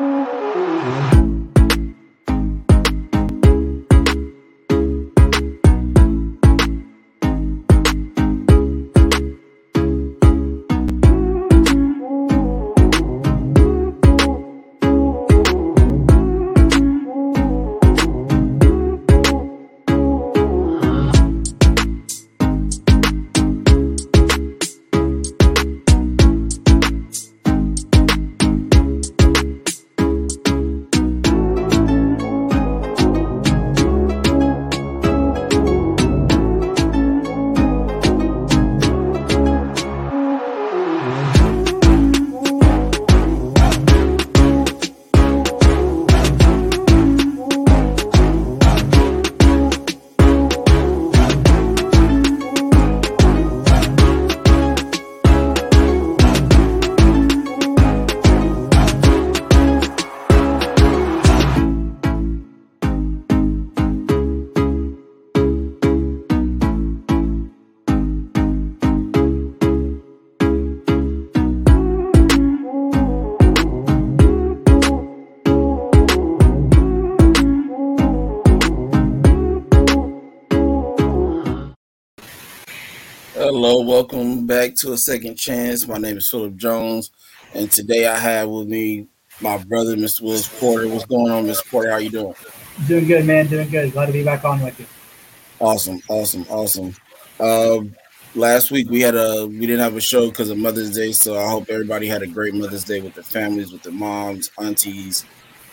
Música welcome back to a second chance. My name is Philip Jones, and today I have with me my brother, Mr. Willis Porter. What's going on, Mr. Porter? How you doing? Doing good, man. Doing good. Glad to be back on with you. Awesome, awesome, awesome. Uh, last week we had a we didn't have a show because of Mother's Day, so I hope everybody had a great Mother's Day with their families, with their moms, aunties,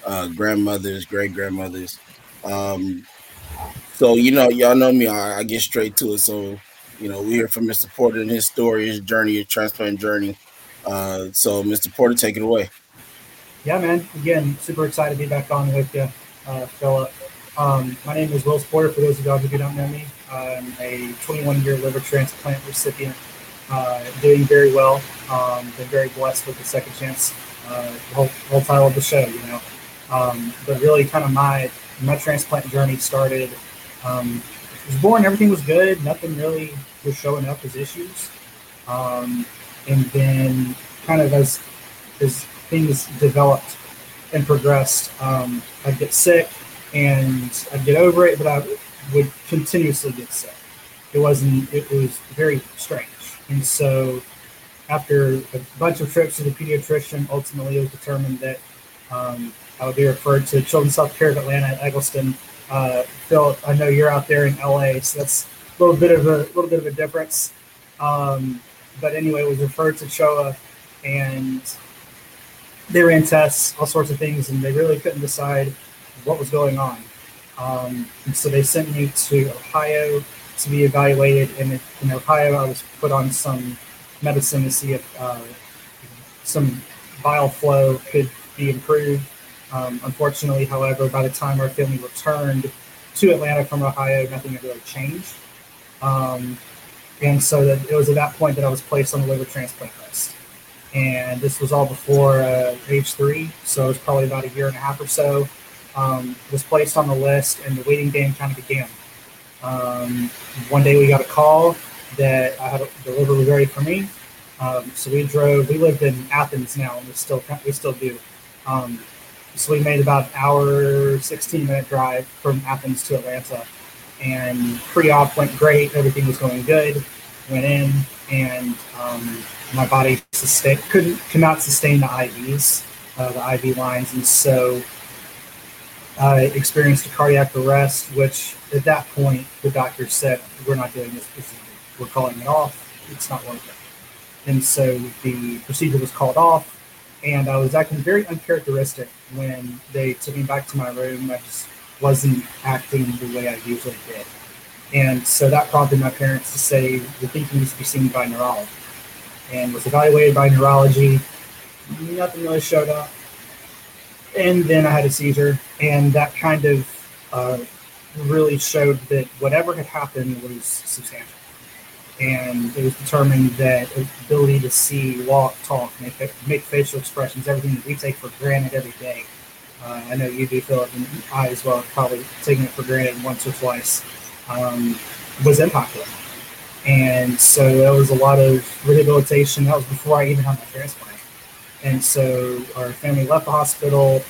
uh, grandmothers, great grandmothers. Um, so you know, y'all know me. I, I get straight to it. So you know, we hear from Mr. Porter and his story, his journey, his transplant journey. Uh, so, Mr. Porter, take it away. Yeah, man. Again, super excited to be back on with you, uh, Philip. Um, my name is Willis Porter. For those of y'all who don't know me, I'm a 21 year liver transplant recipient, uh, doing very well. Um, been very blessed with the second chance, uh, whole, whole title of the show, you know. Um, but really, kind of my my transplant journey started. Um, was born, everything was good, nothing really was showing up as issues. Um, and then, kind of as as things developed and progressed, um, I'd get sick and I'd get over it, but I would continuously get sick. It wasn't. It was very strange. And so, after a bunch of trips to the pediatrician, ultimately it was determined that um, I would be referred to Children's Health Care of Atlanta at Egleston. Uh, Phil, I know you're out there in LA, so that's little bit of a little bit of a difference. Um, but anyway, it was referred to CHOA, and they ran tests, all sorts of things, and they really couldn't decide what was going on. Um, and so they sent me to Ohio to be evaluated. And in Ohio, I was put on some medicine to see if uh, some bile flow could be improved. Um, unfortunately, however, by the time our family returned to Atlanta from Ohio, nothing had really changed. Um, and so that it was at that point that I was placed on the liver transplant list. And this was all before uh, age three, so it was probably about a year and a half or so. Um, was placed on the list, and the waiting game kind of began. Um, one day we got a call that I had a, the liver was ready for me. Um, so we drove. We lived in Athens now, and we still we still do. Um, so we made about an hour, 16 minute drive from Athens to Atlanta and pre-op went great. Everything was going good. Went in, and um, my body sustain, couldn't could not sustain the IVs, uh, the IV lines, and so I experienced a cardiac arrest. Which at that point, the doctor said, "We're not doing this. this we're calling it off. It's not it." And so the procedure was called off, and I was acting very uncharacteristic when they took me back to my room. I just wasn't acting the way I usually did. And so that prompted my parents to say, we think he needs to be seen by neurology. And was evaluated by neurology. Nothing really showed up. And then I had a seizure. And that kind of uh, really showed that whatever had happened was substantial. And it was determined that ability to see, walk, talk, make, make facial expressions, everything that we take for granted every day, uh, I know you do, Philip, and I as well, probably taking it for granted once or twice, um, was impacted. And so there was a lot of rehabilitation. That was before I even had my transplant. And so our family left the hospital,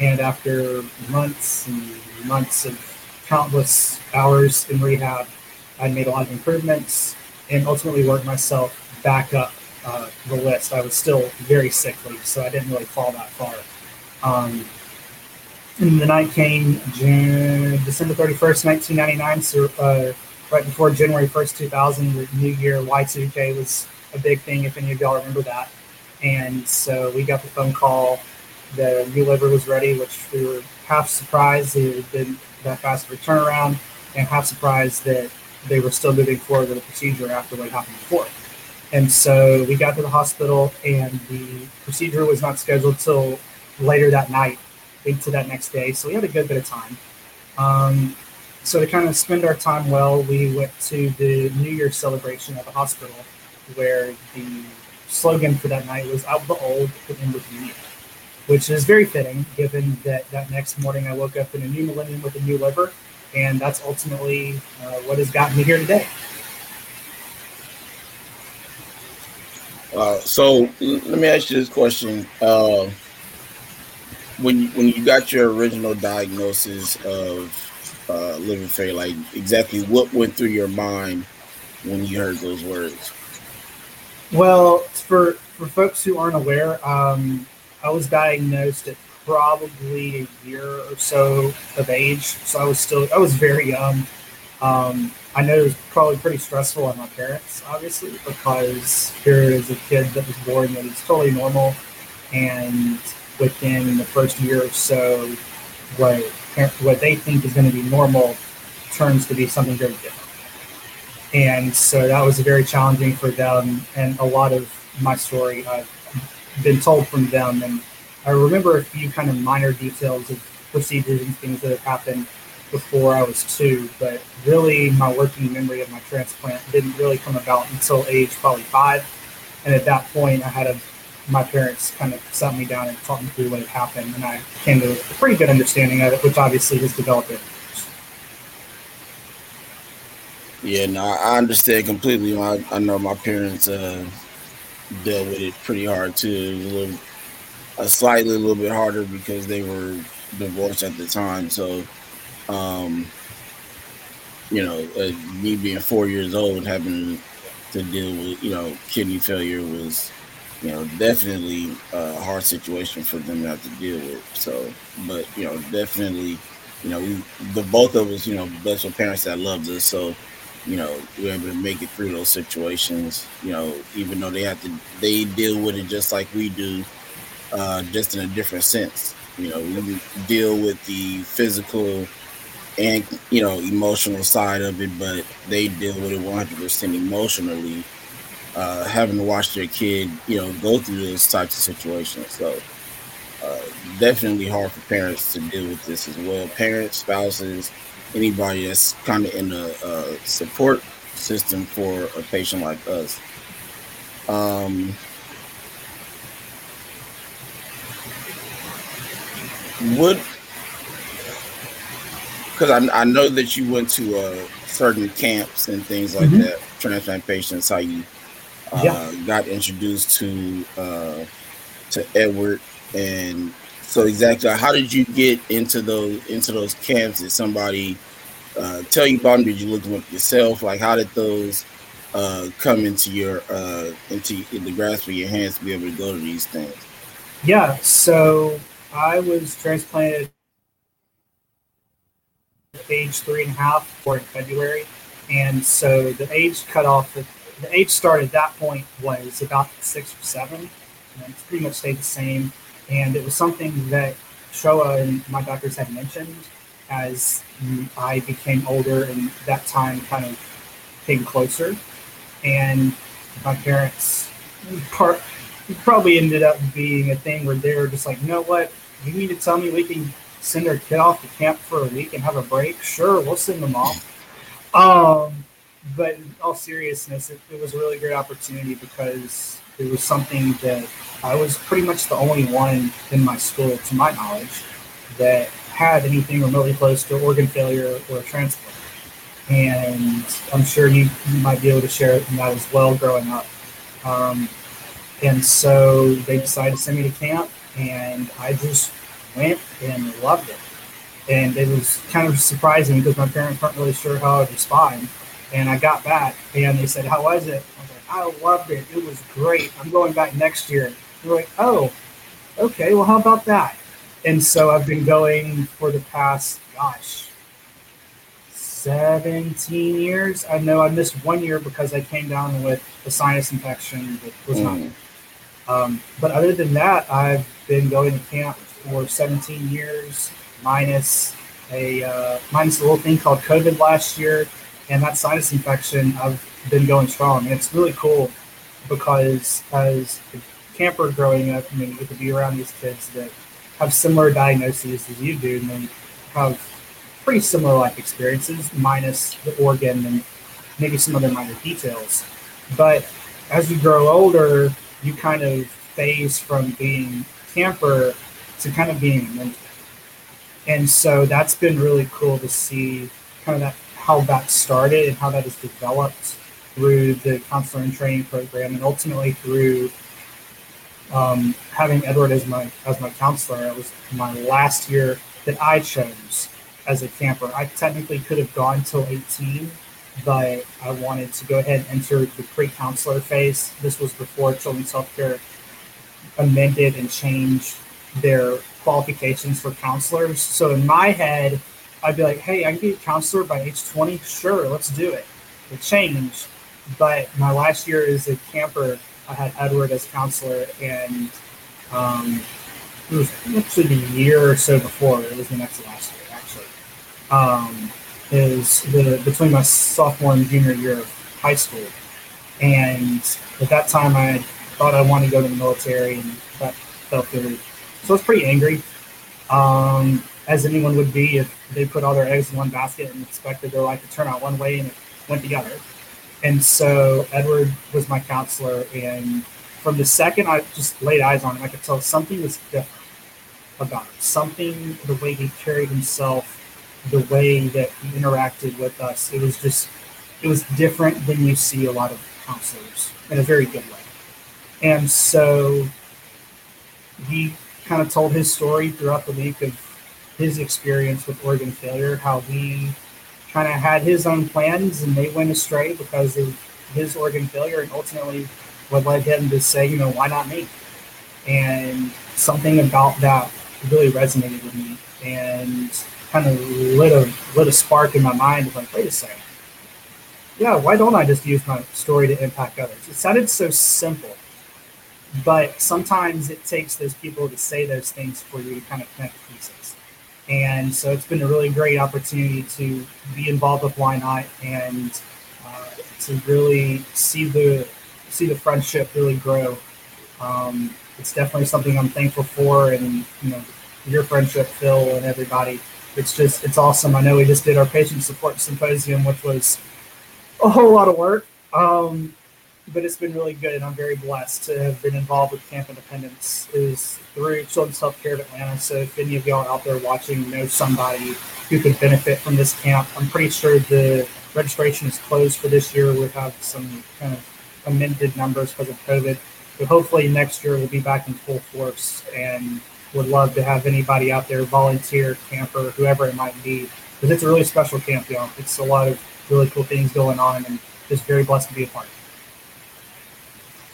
and after months and months of countless hours in rehab, I made a lot of improvements and ultimately worked myself back up uh, the list. I was still very sickly, so I didn't really fall that far. Um, and the night came June, December 31st, 1999, so uh, right before January 1st, 2000, the new year, Y2K was a big thing, if any of y'all remember that. And so we got the phone call. The new liver was ready, which we were half surprised been that fast of a turnaround, and half surprised that they were still moving forward with the procedure after what happened before. And so we got to the hospital, and the procedure was not scheduled till later that night, into that next day. So we had a good bit of time. Um, so to kind of spend our time well, we went to the New Year's celebration at the hospital, where the slogan for that night was "Out the old, put in with the new," which is very fitting, given that that next morning I woke up in a new millennium with a new liver, and that's ultimately uh, what has gotten me here today. Uh, so let me ask you this question: uh, when when you got your original diagnosis of uh, liver failure, like exactly what went through your mind when you heard those words? Well, for for folks who aren't aware, um, I was diagnosed at probably a year or so of age, so I was still I was very young. Um, I know it was probably pretty stressful on my parents, obviously, because here is a kid that was born that is totally normal, and within the first year or so, what what they think is going to be normal turns to be something very different. And so that was very challenging for them, and a lot of my story I've been told from them, and I remember a few kind of minor details of procedures and things that have happened before I was two, but really my working memory of my transplant didn't really come about until age probably five. And at that point, I had a my parents kind of sat me down and talked me through what had happened, and I came to a pretty good understanding of it, which obviously has developed it. Yeah, no, I understand completely. I, I know my parents uh, dealt with it pretty hard too. A little, a slightly a little bit harder because they were divorced at the time. So um, you know, uh, me being four years old, having to deal with, you know, kidney failure was, you know, definitely a hard situation for them to have to deal with. So, but, you know, definitely, you know, we, the both of us, you know, blessed with parents that loved us. So, you know, we were able to make it through those situations, you know, even though they have to, they deal with it just like we do, uh, just in a different sense. You know, we deal with the physical, and you know emotional side of it, but they deal with it 100% emotionally. Uh, having to watch their kid, you know, go through those types of situations. So uh, definitely hard for parents to deal with this as well. Parents, spouses, anybody that's kind of in the uh, support system for a patient like us. Um, would because I, I know that you went to uh, certain camps and things like mm-hmm. that, transplant patients, how you uh, yeah. got introduced to uh, to Edward, and so exactly how did you get into those into those camps? Did somebody uh, tell you about them? Did you look them up yourself? Like how did those uh, come into your uh, into in the grasp of your hands to be able to go to these things? Yeah, so I was transplanted age three and a half or in February. And so the age cutoff, the, age start at that point was about six or seven. And it's pretty much stayed the same. And it was something that CHOA and my doctors had mentioned as I became older and that time kind of came closer. And my parents part, probably ended up being a thing where they were just like, you know what, you need to tell me we can send our kid off to camp for a week and have a break, sure, we'll send them off. Um, but in all seriousness, it, it, was a really great opportunity because it was something that I was pretty much the only one in my school, to my knowledge, that had anything remotely close to organ failure or transplant. And I'm sure you, you might be able to share that as well growing up. Um, And so they decided to send me to camp, and I just went and loved it. And it was kind of surprising because my parents weren't really sure how I'd respond. And I got back, and they said, "How was it?" I was like, "I loved it. It was great. I'm going back next year." They're like, "Oh, okay. Well, how about that?" And so I've been going for the past, gosh, 17 years. I know I missed one year because I came down with a sinus infection that was mm. not. Um, but other than that, I've been going to camp for 17 years, minus a uh, minus a little thing called COVID last year, and that sinus infection. I've been going strong, and it's really cool because as a camper growing up, I mean, you get to be around these kids that have similar diagnoses as you do, and then have pretty similar life experiences, minus the organ and maybe some other minor details. But as you grow older, you kind of phase from being camper to kind of being a mentor. And so that's been really cool to see kind of that how that started and how that has developed through the counselor and training program and ultimately through um, having Edward as my as my counselor. It was my last year that I chose as a camper. I technically could have gone till 18, but I wanted to go ahead and enter the pre-counselor phase. This was before Children's Healthcare amended and changed their qualifications for counselors. So in my head, I'd be like, hey, I can be a counselor by age 20. Sure, let's do it. It changed. But my last year as a camper, I had Edward as counselor, and um, it was actually the year or so before. It was the next last year, actually. Um, is the between my sophomore and junior year of high school, and at that time I thought I wanted to go to the military, and that felt really so I was pretty angry, um, as anyone would be if they put all their eggs in one basket and expected their life to turn out one way and it went the other. And so Edward was my counselor, and from the second I just laid eyes on him, I could tell something was different about him. Something, the way he carried himself, the way that he interacted with us, it was just, it was different than you see a lot of counselors in a very good way. And so he kind of told his story throughout the week of his experience with organ failure, how he kind of had his own plans and they went astray because of his organ failure, and ultimately what led him to say, you know, why not me? And something about that really resonated with me and kind of lit a lit a spark in my mind of like, wait a second. Yeah, why don't I just use my story to impact others? It sounded so simple, but sometimes it takes those people to say those things for you to kind of connect the pieces. And so it's been a really great opportunity to be involved with Why Not and uh, to really see the see the friendship really grow. Um, it's definitely something I'm thankful for, and you know, your friendship, Phil, and everybody. It's just it's awesome. I know we just did our patient support symposium, which was a whole lot of work. Um, but it's been really good, and I'm very blessed to have been involved with Camp Independence is through Children's Health Care of Atlanta. So if any of y'all out there watching know somebody who could benefit from this camp, I'm pretty sure the registration is closed for this year. We have some kind of amended numbers because of COVID, but hopefully next year we'll be back in full force and would love to have anybody out there, volunteer, camper, whoever it might be, because it's a really special camp, y'all. It's a lot of really cool things going on, and just very blessed to be a part.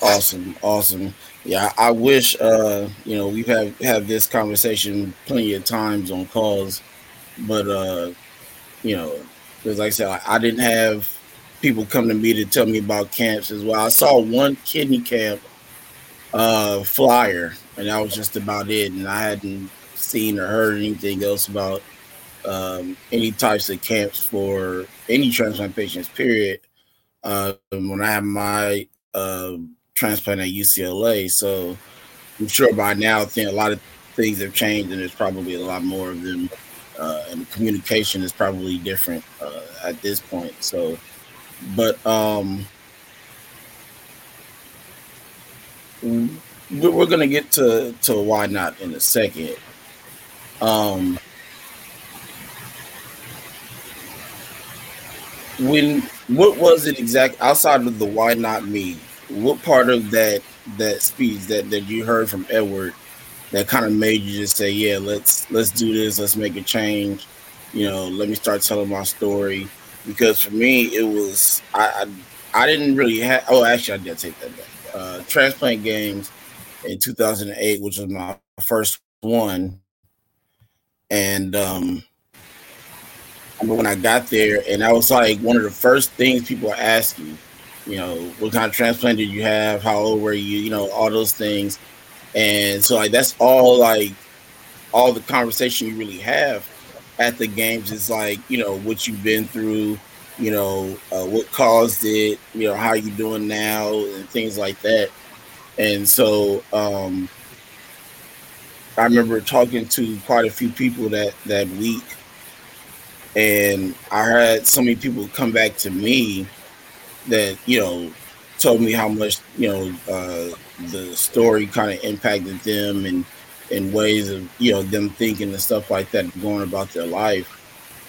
Awesome, awesome. Yeah, I wish uh, you know we've had had this conversation plenty of times on calls, but uh, you know, because like I said, I, I didn't have people come to me to tell me about camps as well. I saw one kidney camp uh flyer, and that was just about it. And I hadn't seen or heard anything else about um, any types of camps for any transplant patients. Period. Uh, when I had my uh, transplant at UCLA. So I'm sure by now, I think a lot of things have changed, and there's probably a lot more of them. Uh, and communication is probably different uh, at this point. So, but um, we're going to get to to why not in a second. Um, when what was it exact outside of the why not me? What part of that that speech that that you heard from Edward that kind of made you just say, yeah, let's let's do this, let's make a change. You know, let me start telling my story. Because for me, it was I I, I didn't really have. Oh, actually, I did take that back. Uh, transplant games in 2008, which was my first one, and um, when I got there, and I was like one of the first things people ask you. You know, what kind of transplant did you have? How old were you? You know, all those things. And so like that's all like all the conversation you really have at the games is like, you know, what you've been through, you know, uh, what caused it, you know, how you doing now and things like that. And so um I remember talking to quite a few people that that week and I had so many people come back to me that, you know, told me how much, you know, uh the story kind of impacted them and in ways of you know them thinking and stuff like that going about their life.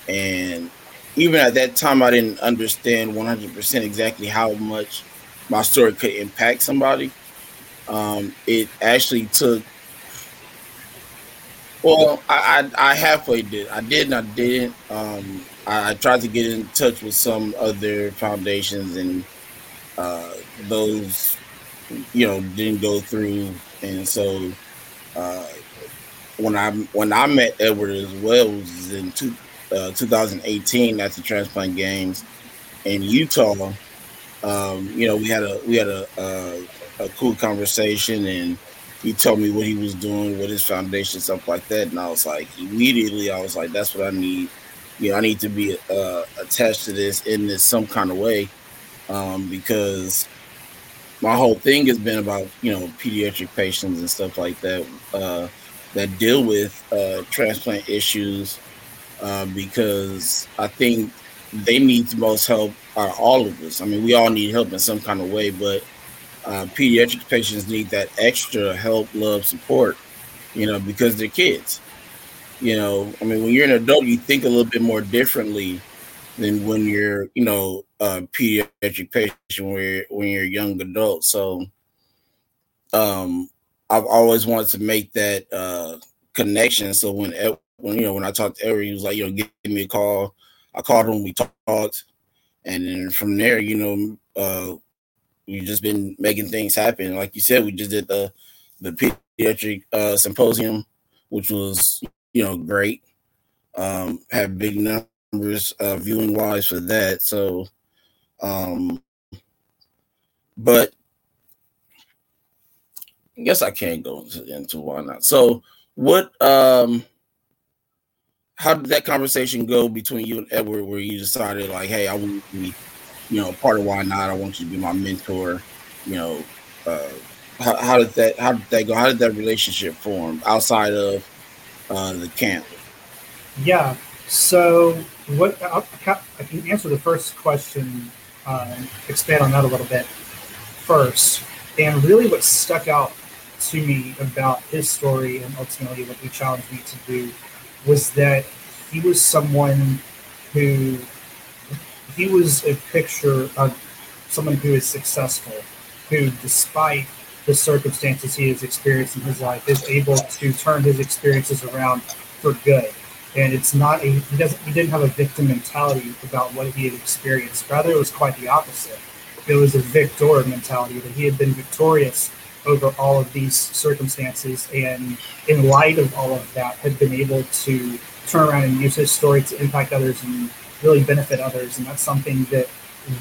And even at that time i didn't understand 100% exactly how much my story could impact somebody. Um, it actually took well I, I, I halfway did. I did and i didn't um, I, I, tried to get in touch with some other foundations and uh, those you know didn't go through, and so uh, when I when I met Edward as well was in two, uh, 2018 at the transplant games in Utah. Um, you know, we had a we had a, a, a cool conversation, and he told me what he was doing with his foundation, stuff like that. And I was like, immediately, I was like, that's what I need. You know, I need to be uh, attached to this in this some kind of way um, because my whole thing has been about you know pediatric patients and stuff like that uh, that deal with uh, transplant issues uh, because I think they need the most help of all of us. I mean, we all need help in some kind of way, but uh, pediatric patients need that extra help, love, support. You know, because they're kids. You know, I mean, when you're an adult, you think a little bit more differently than when you're, you know, a pediatric patient when you're, when you're a young adult. So, um, I've always wanted to make that uh, connection. So when, when you know, when I talked to Eric, he was like, you know, give, give me a call. I called him, we talked, and then from there, you know, uh, we've just been making things happen. Like you said, we just did the the pediatric uh, symposium, which was you know great. Um, had big numbers numbers uh, viewing wise for that. So, um, but I guess I can't go into, into why not. So, what, um, how did that conversation go between you and Edward, where you decided like, hey, I want to be, you know, part of why not? I want you to be my mentor. You know, uh, how, how did that how did that go? How did that relationship form outside of uh, the camp? Yeah. So what I can answer the first question, uh, expand on that a little bit first. And really, what stuck out to me about his story and ultimately what he challenged me to do was that he was someone who he was a picture of someone who is successful, who, despite the circumstances he has experienced in his life, is able to turn his experiences around for good and it's not a he doesn't he didn't have a victim mentality about what he had experienced. Rather, it was quite the opposite. It was a victor mentality that he had been victorious over all of these circumstances, and in light of all of that, had been able to turn around and use his story to impact others and really benefit others. And that's something that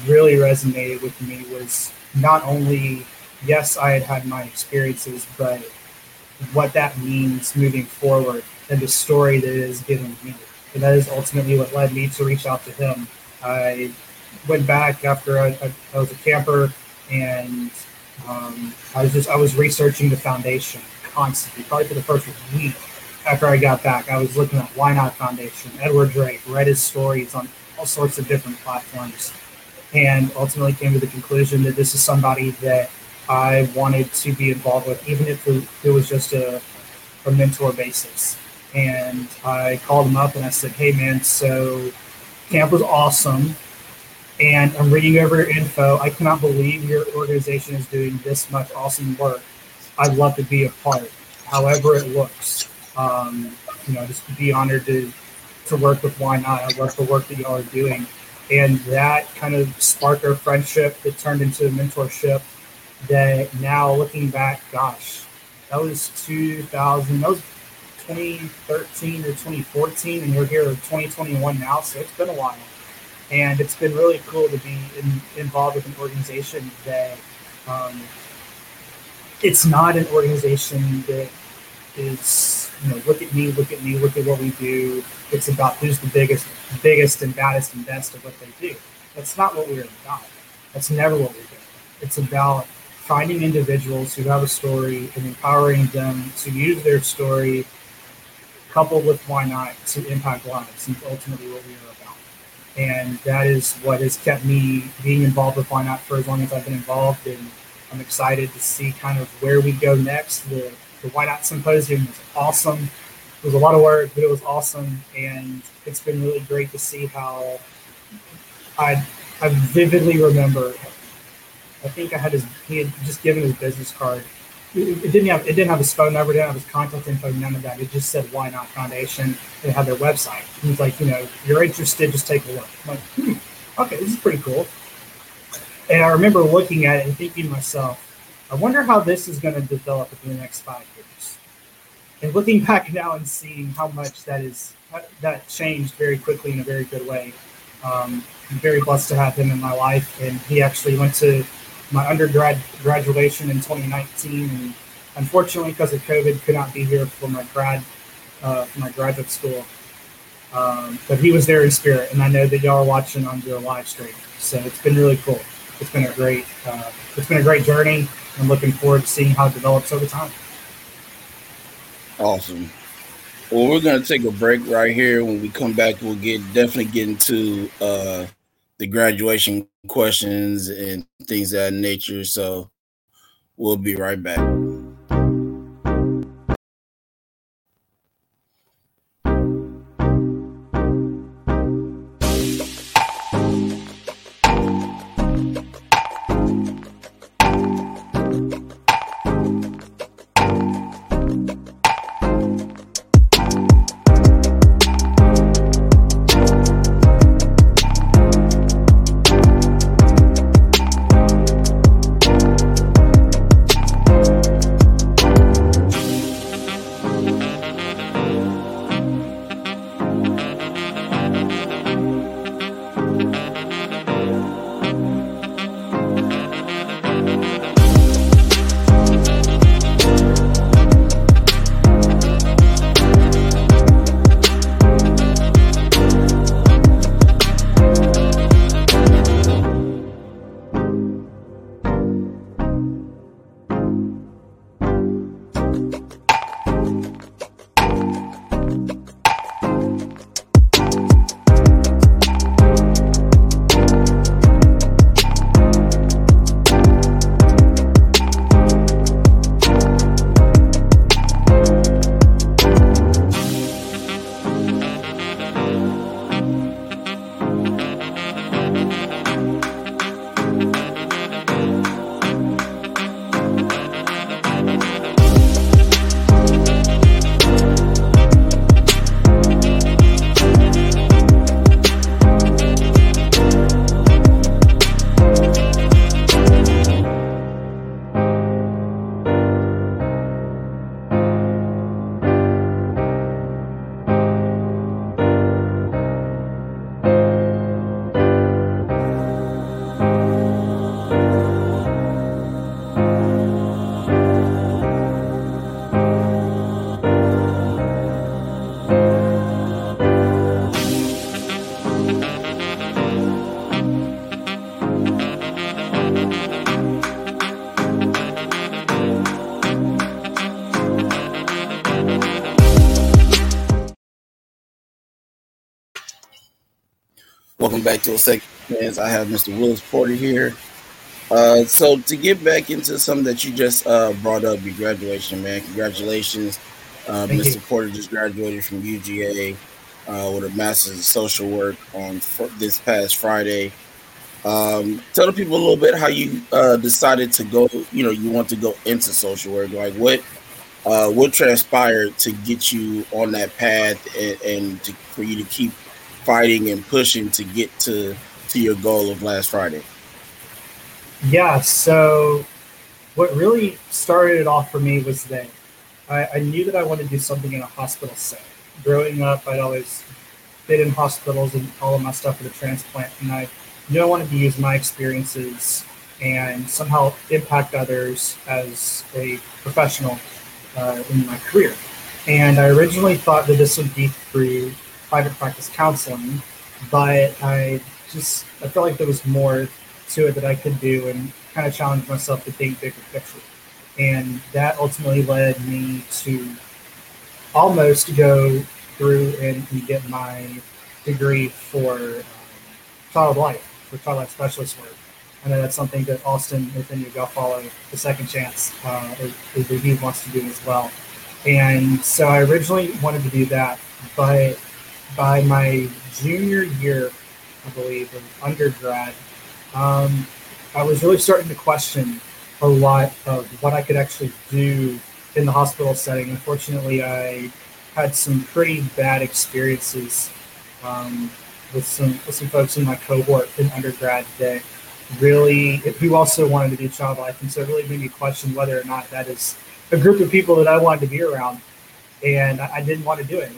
really resonated with me. Was not only yes, I had had my experiences, but what that means moving forward and the story that is given me. And that is ultimately what led me to reach out to him. I went back after I, I, I was a camper and um, I was just I was researching the foundation constantly, probably for the first week after I got back. I was looking at Why Not Foundation, Edward Drake, read his stories on all sorts of different platforms, and ultimately came to the conclusion that this is somebody that I wanted to be involved with, even if it was just a, a mentor basis and I called him up and I said, "Hey, man, so camp was awesome. and I'm reading over your info. I cannot believe your organization is doing this much awesome work. I'd love to be a part, however it looks. Um, you know, just be honored to to work with Why Not. I love the work that y'all are doing, and that kind of sparked our friendship. It turned into a mentorship. That now, looking back, gosh, that was 2000. That was 2013 or 2014, and you're here in 2021 now. So it's been a while and it's been really cool to be in, involved with an organization that um, it's not an organization that is you know look at me look at me look at what we do it's about who's the biggest biggest and baddest and best of what they do that's not what we're about that's never what we're it's about finding individuals who have a story and empowering them to use their story coupled with why not to impact lives and ultimately what we are about. and that is what has kept me being involved with Why Not for as long as I've been involved. And I'm excited to see kind of where we go next. The, the Why Not Symposium was awesome. It was a lot of work, but it was awesome, and it's been really great to see how I I vividly remember. I think I had his he had just given his business card it didn't have it didn't have his phone number, didn't have his contact info, none of that. It just said Why Not Foundation. It had their website. He's like, you know, if you're interested, just take a look. I'm like, hmm, okay, this is pretty cool. And I remember looking at it and thinking to myself, I wonder how this is going to develop in the next five years. And looking back now and seeing how much that is that changed very quickly in a very good way. Um, I'm very blessed to have him in my life, and he actually went to my undergrad graduation in 2019, and unfortunately, because of COVID, could not be here for my grad uh, for my graduate school. Um, but he was there in spirit, and I know that y'all are watching on your live stream. So it's been really cool. It's been a great uh, it's been a great journey. I'm looking forward to seeing how it develops over time. Awesome. Well, we're gonna take a break right here. When we come back, we'll get definitely get into uh, the graduation questions and things of that nature. So we'll be right back. Back to a second chance. I have Mr. Willis Porter here. Uh, so to get back into something that you just uh, brought up, your graduation, man. Congratulations. Uh, Mr. You. Porter just graduated from UGA uh, with a master's in social work on this past Friday. Um, tell the people a little bit how you uh, decided to go. You know, you want to go into social work. Like what uh, what transpired to get you on that path and, and to, for you to keep fighting and pushing to get to to your goal of last Friday? Yeah. So what really started it off for me was that I, I knew that I wanted to do something in a hospital setting. Growing up, I'd always been in hospitals and all of my stuff with a transplant, and I knew I wanted to use my experiences and somehow impact others as a professional uh, in my career. And I originally thought that this would be through private practice counseling, but I just I felt like there was more to it that I could do and kind of challenge myself to think bigger picture. And that ultimately led me to almost go through and, and get my degree for um, child life, for child life specialist work. I know that's something that Austin your follow the second chance uh, he wants to do as well. And so I originally wanted to do that, but by my junior year, I believe, of undergrad, um, I was really starting to question a lot of what I could actually do in the hospital setting. Unfortunately, I had some pretty bad experiences um, with some with some folks in my cohort in undergrad that really who also wanted to do child life, and so it really made me question whether or not that is a group of people that I wanted to be around, and I, I didn't want to do it.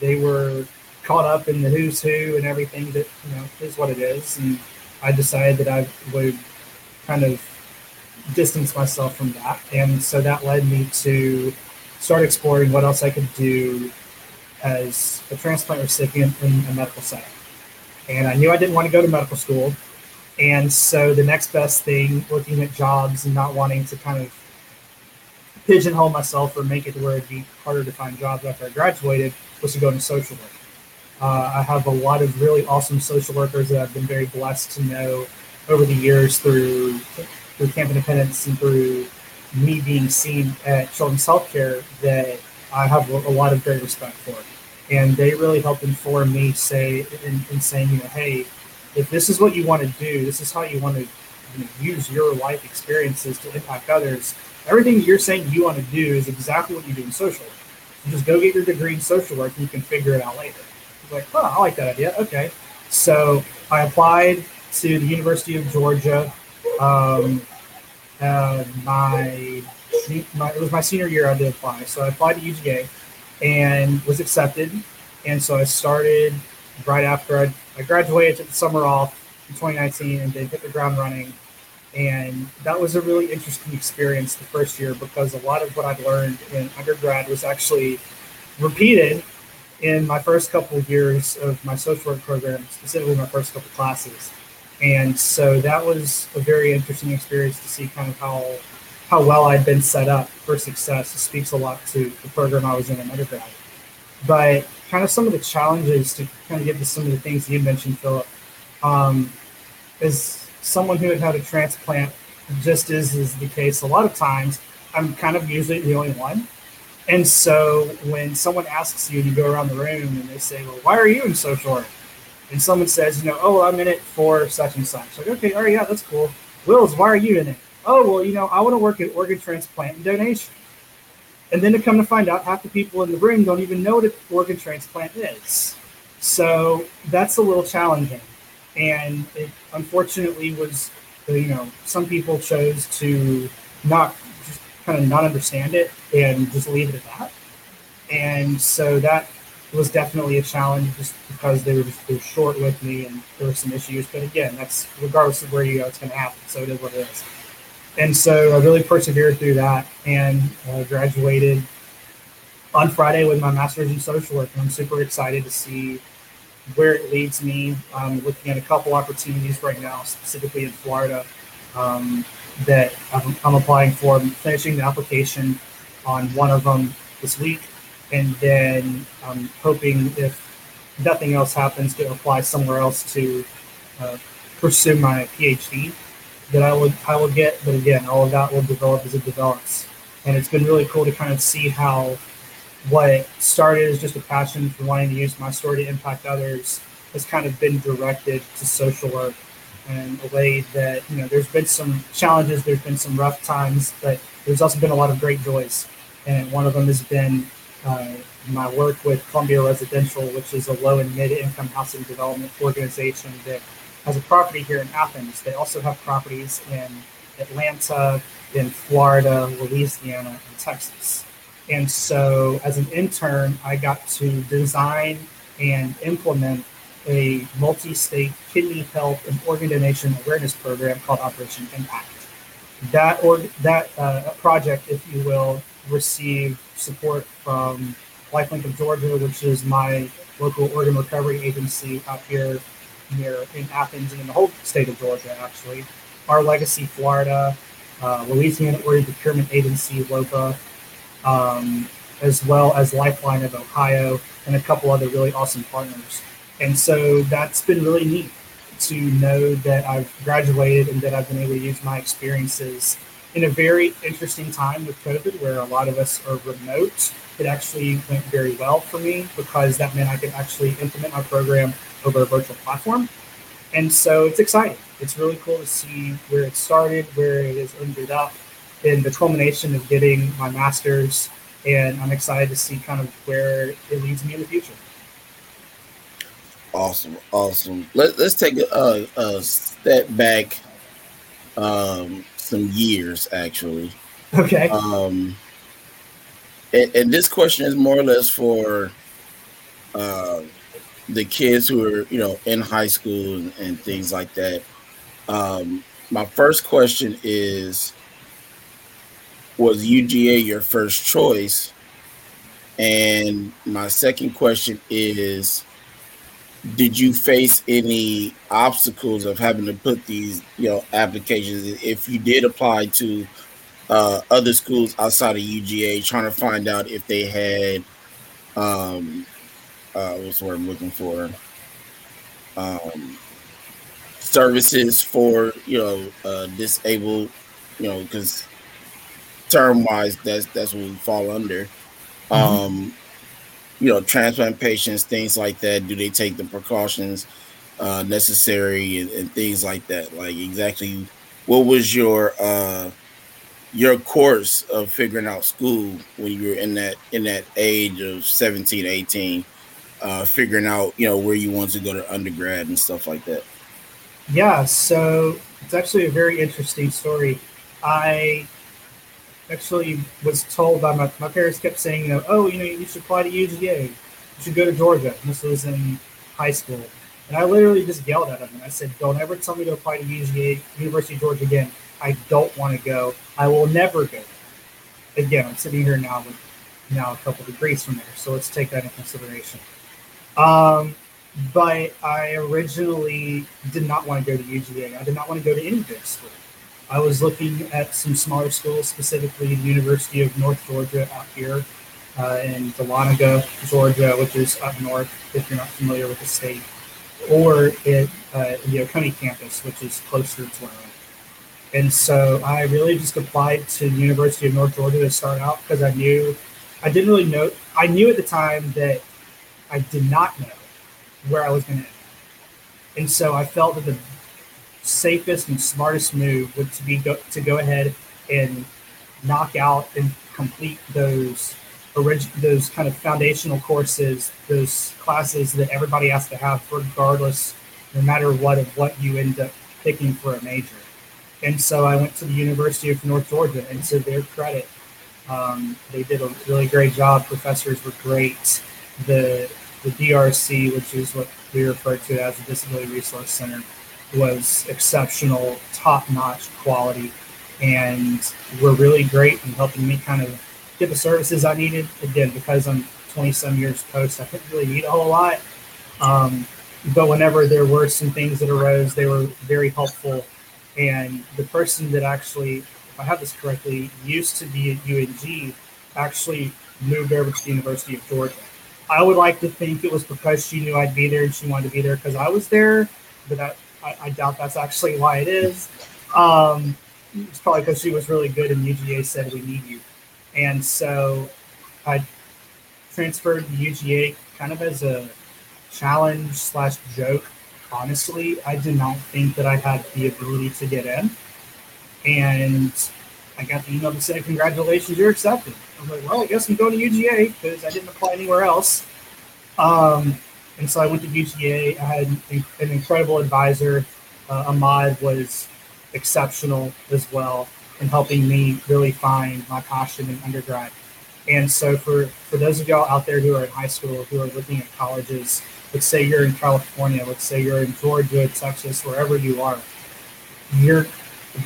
They were caught up in the who's who and everything that you know is what it is, and I decided that I would kind of distance myself from that, and so that led me to start exploring what else I could do as a transplant recipient in a medical setting. And I knew I didn't want to go to medical school. And so the next best thing, looking at jobs and not wanting to kind of pigeonhole myself or make it to where it'd be harder to find jobs after I graduated, was to go into social work. Uh, I have a lot of really awesome social workers that I've been very blessed to know over the years through through Camp Independence and through me being seen at Children's Healthcare that I have a lot of great respect for. And they really help inform me, say, in, in saying, you know, hey, if this is what you want to do, this is how you want to you know, use your life experiences to impact others. Everything you're saying you want to do is exactly what you do in social work. You just go get your degree in social work and you can figure it out later. like, oh, I like that idea. Okay. So I applied to the University of Georgia. Um, uh, my, my, it was my senior year I did apply. So I applied to UGA and was accepted. And so I started right after I, I graduated, took the summer off in 2019, and then hit the ground running. And that was a really interesting experience the first year because a lot of what I'd learned in undergrad was actually repeated in my first couple of years of my social work program, specifically my first couple classes. And so that was a very interesting experience to see kind of how how well I'd been set up for success. It speaks a lot to the program I was in in undergrad. But kind of some of the challenges to kind of get to some of the things you mentioned, Philip, um, as someone who had had a transplant, just as is the case a lot of times, I'm kind of usually the only one. And so when someone asks you and you go around the room and they say, Well, why are you in social work? And someone says, you know, oh, I'm in it for such and such. Like, okay, all right, yeah, that's cool. Wills, why are you in it? Oh, well, you know, I want to work at organ transplant and donation. And then to come to find out, half the people in the room don't even know what an organ transplant is. So that's a little challenging. And it unfortunately was, you know, some people chose to not just kind of not understand it and just leave it at that. And so that was definitely a challenge just because they were, just, they were short with me and there were some issues. But again, that's regardless of where you go, it's going to happen. So it is what it is. And so I really persevered through that and uh, graduated on Friday with my master's in social work. And I'm super excited to see where it leads me. I'm looking at a couple opportunities right now, specifically in Florida, um, that I'm, I'm, applying for. I'm finishing the application on one of them this week. And then I'm hoping if nothing else happens to apply somewhere else to uh, pursue my PhD that I would I will get. But again, all of that will develop as it develops. And it's been really cool to kind of see how what started as just a passion for wanting to use my story to impact others has kind of been directed to social work in a way that you know there's been some challenges, there's been some rough times, but there's also been a lot of great joys. And one of them has been uh, my work with Columbia Residential, which is a low and mid income housing development organization that has a property here in Athens. They also have properties in Atlanta, in Florida, Louisiana, and Texas. And so, as an intern, I got to design and implement a multi state kidney health and organ donation awareness program called Operation Impact. That, or, that uh, project, if you will, received support from Lifelink of Georgia, which is my local organ recovery agency out here near in Athens and in the whole state of Georgia, actually. Our Legacy Florida, uh, Louisiana Organ Procurement Agency, LOPA, um, as well as Lifeline of Ohio, and a couple other really awesome partners. And so that's been really neat to know that I've graduated and that I've been able to use my experiences in a very interesting time with COVID, where a lot of us are remote. It actually went very well for me because that meant I could actually implement my program over a virtual platform. And so it's exciting. It's really cool to see where it started, where it has ended up, in the culmination of getting my master's. And I'm excited to see kind of where it leads me in the future. Awesome, awesome. Let, let's take a, a step back um, some years, actually. Okay. Um, and, and this question is more or less for uh, the kids who are you know in high school and, and things like that. Um, my first question is: Was UGA your first choice? And my second question is: Did you face any obstacles of having to put these you know applications? If you did apply to uh, other schools outside of UGA, trying to find out if they had um, uh, what's the word I'm looking for? Um, services for you know uh, disabled, you know, because term wise, that's that's what we fall under. Mm-hmm. Um, you know, transplant patients, things like that. Do they take the precautions uh, necessary and, and things like that? Like exactly, what was your uh, your course of figuring out school when you were in that in that age of 17 18 uh, figuring out you know where you want to go to undergrad and stuff like that? Yeah, so it's actually a very interesting story. I actually was told by my, my parents kept saying, you know, oh, you know, you should apply to UGA. You should go to Georgia. This was in high school. And I literally just yelled at them and I said, don't ever tell me to apply to UGA, University of Georgia again. I don't want to go. I will never go. Again, I'm sitting here now with now a couple degrees from there. So let's take that in consideration. Um, but I originally did not want to go to UGA. I did not want to go to any big school. I was looking at some smaller schools, specifically the University of North Georgia out here uh, in Dahlonega, Georgia, which is up north, if you're not familiar with the state, or at uh, the Oconee campus, which is closer to where I. And so I really just applied to the University of North Georgia to start out because I knew, I didn't really know, I knew at the time that I did not know where I was going to end. And so I felt that the safest and smartest move would to be go, to go ahead and knock out and complete those orig- those kind of foundational courses, those classes that everybody has to have regardless, no matter what of what you end up picking for a major. And so I went to the University of North Georgia, and to their credit, um, they did a really great job. Professors were great. The the DRC, which is what we refer to as the Disability Resource Center, was exceptional, top notch quality, and were really great in helping me kind of get the services I needed. Again, because I'm 20 some years post, I didn't really need a whole lot. Um, but whenever there were some things that arose, they were very helpful. And the person that actually, if I have this correctly, used to be at UNG actually moved over to the University of Georgia. I would like to think it was because she knew I'd be there and she wanted to be there because I was there, but I, I, doubt that's actually why it is. Um, it's probably because she was really good and UGA said we need you. And so I transferred to UGA kind of as a challenge slash joke honestly, I did not think that I had the ability to get in. And I got the email to say, Congratulations, you're accepted. I was like, Well, I guess I'm going to UGA because I didn't apply anywhere else. Um, and so I went to UGA. I had an incredible advisor. Uh, Ahmad was exceptional as well in helping me really find my passion in undergrad. And so for, for those of y'all out there who are in high school, who are looking at colleges, let's say you're in California, let's say you're in Georgia, Texas, wherever you are, you're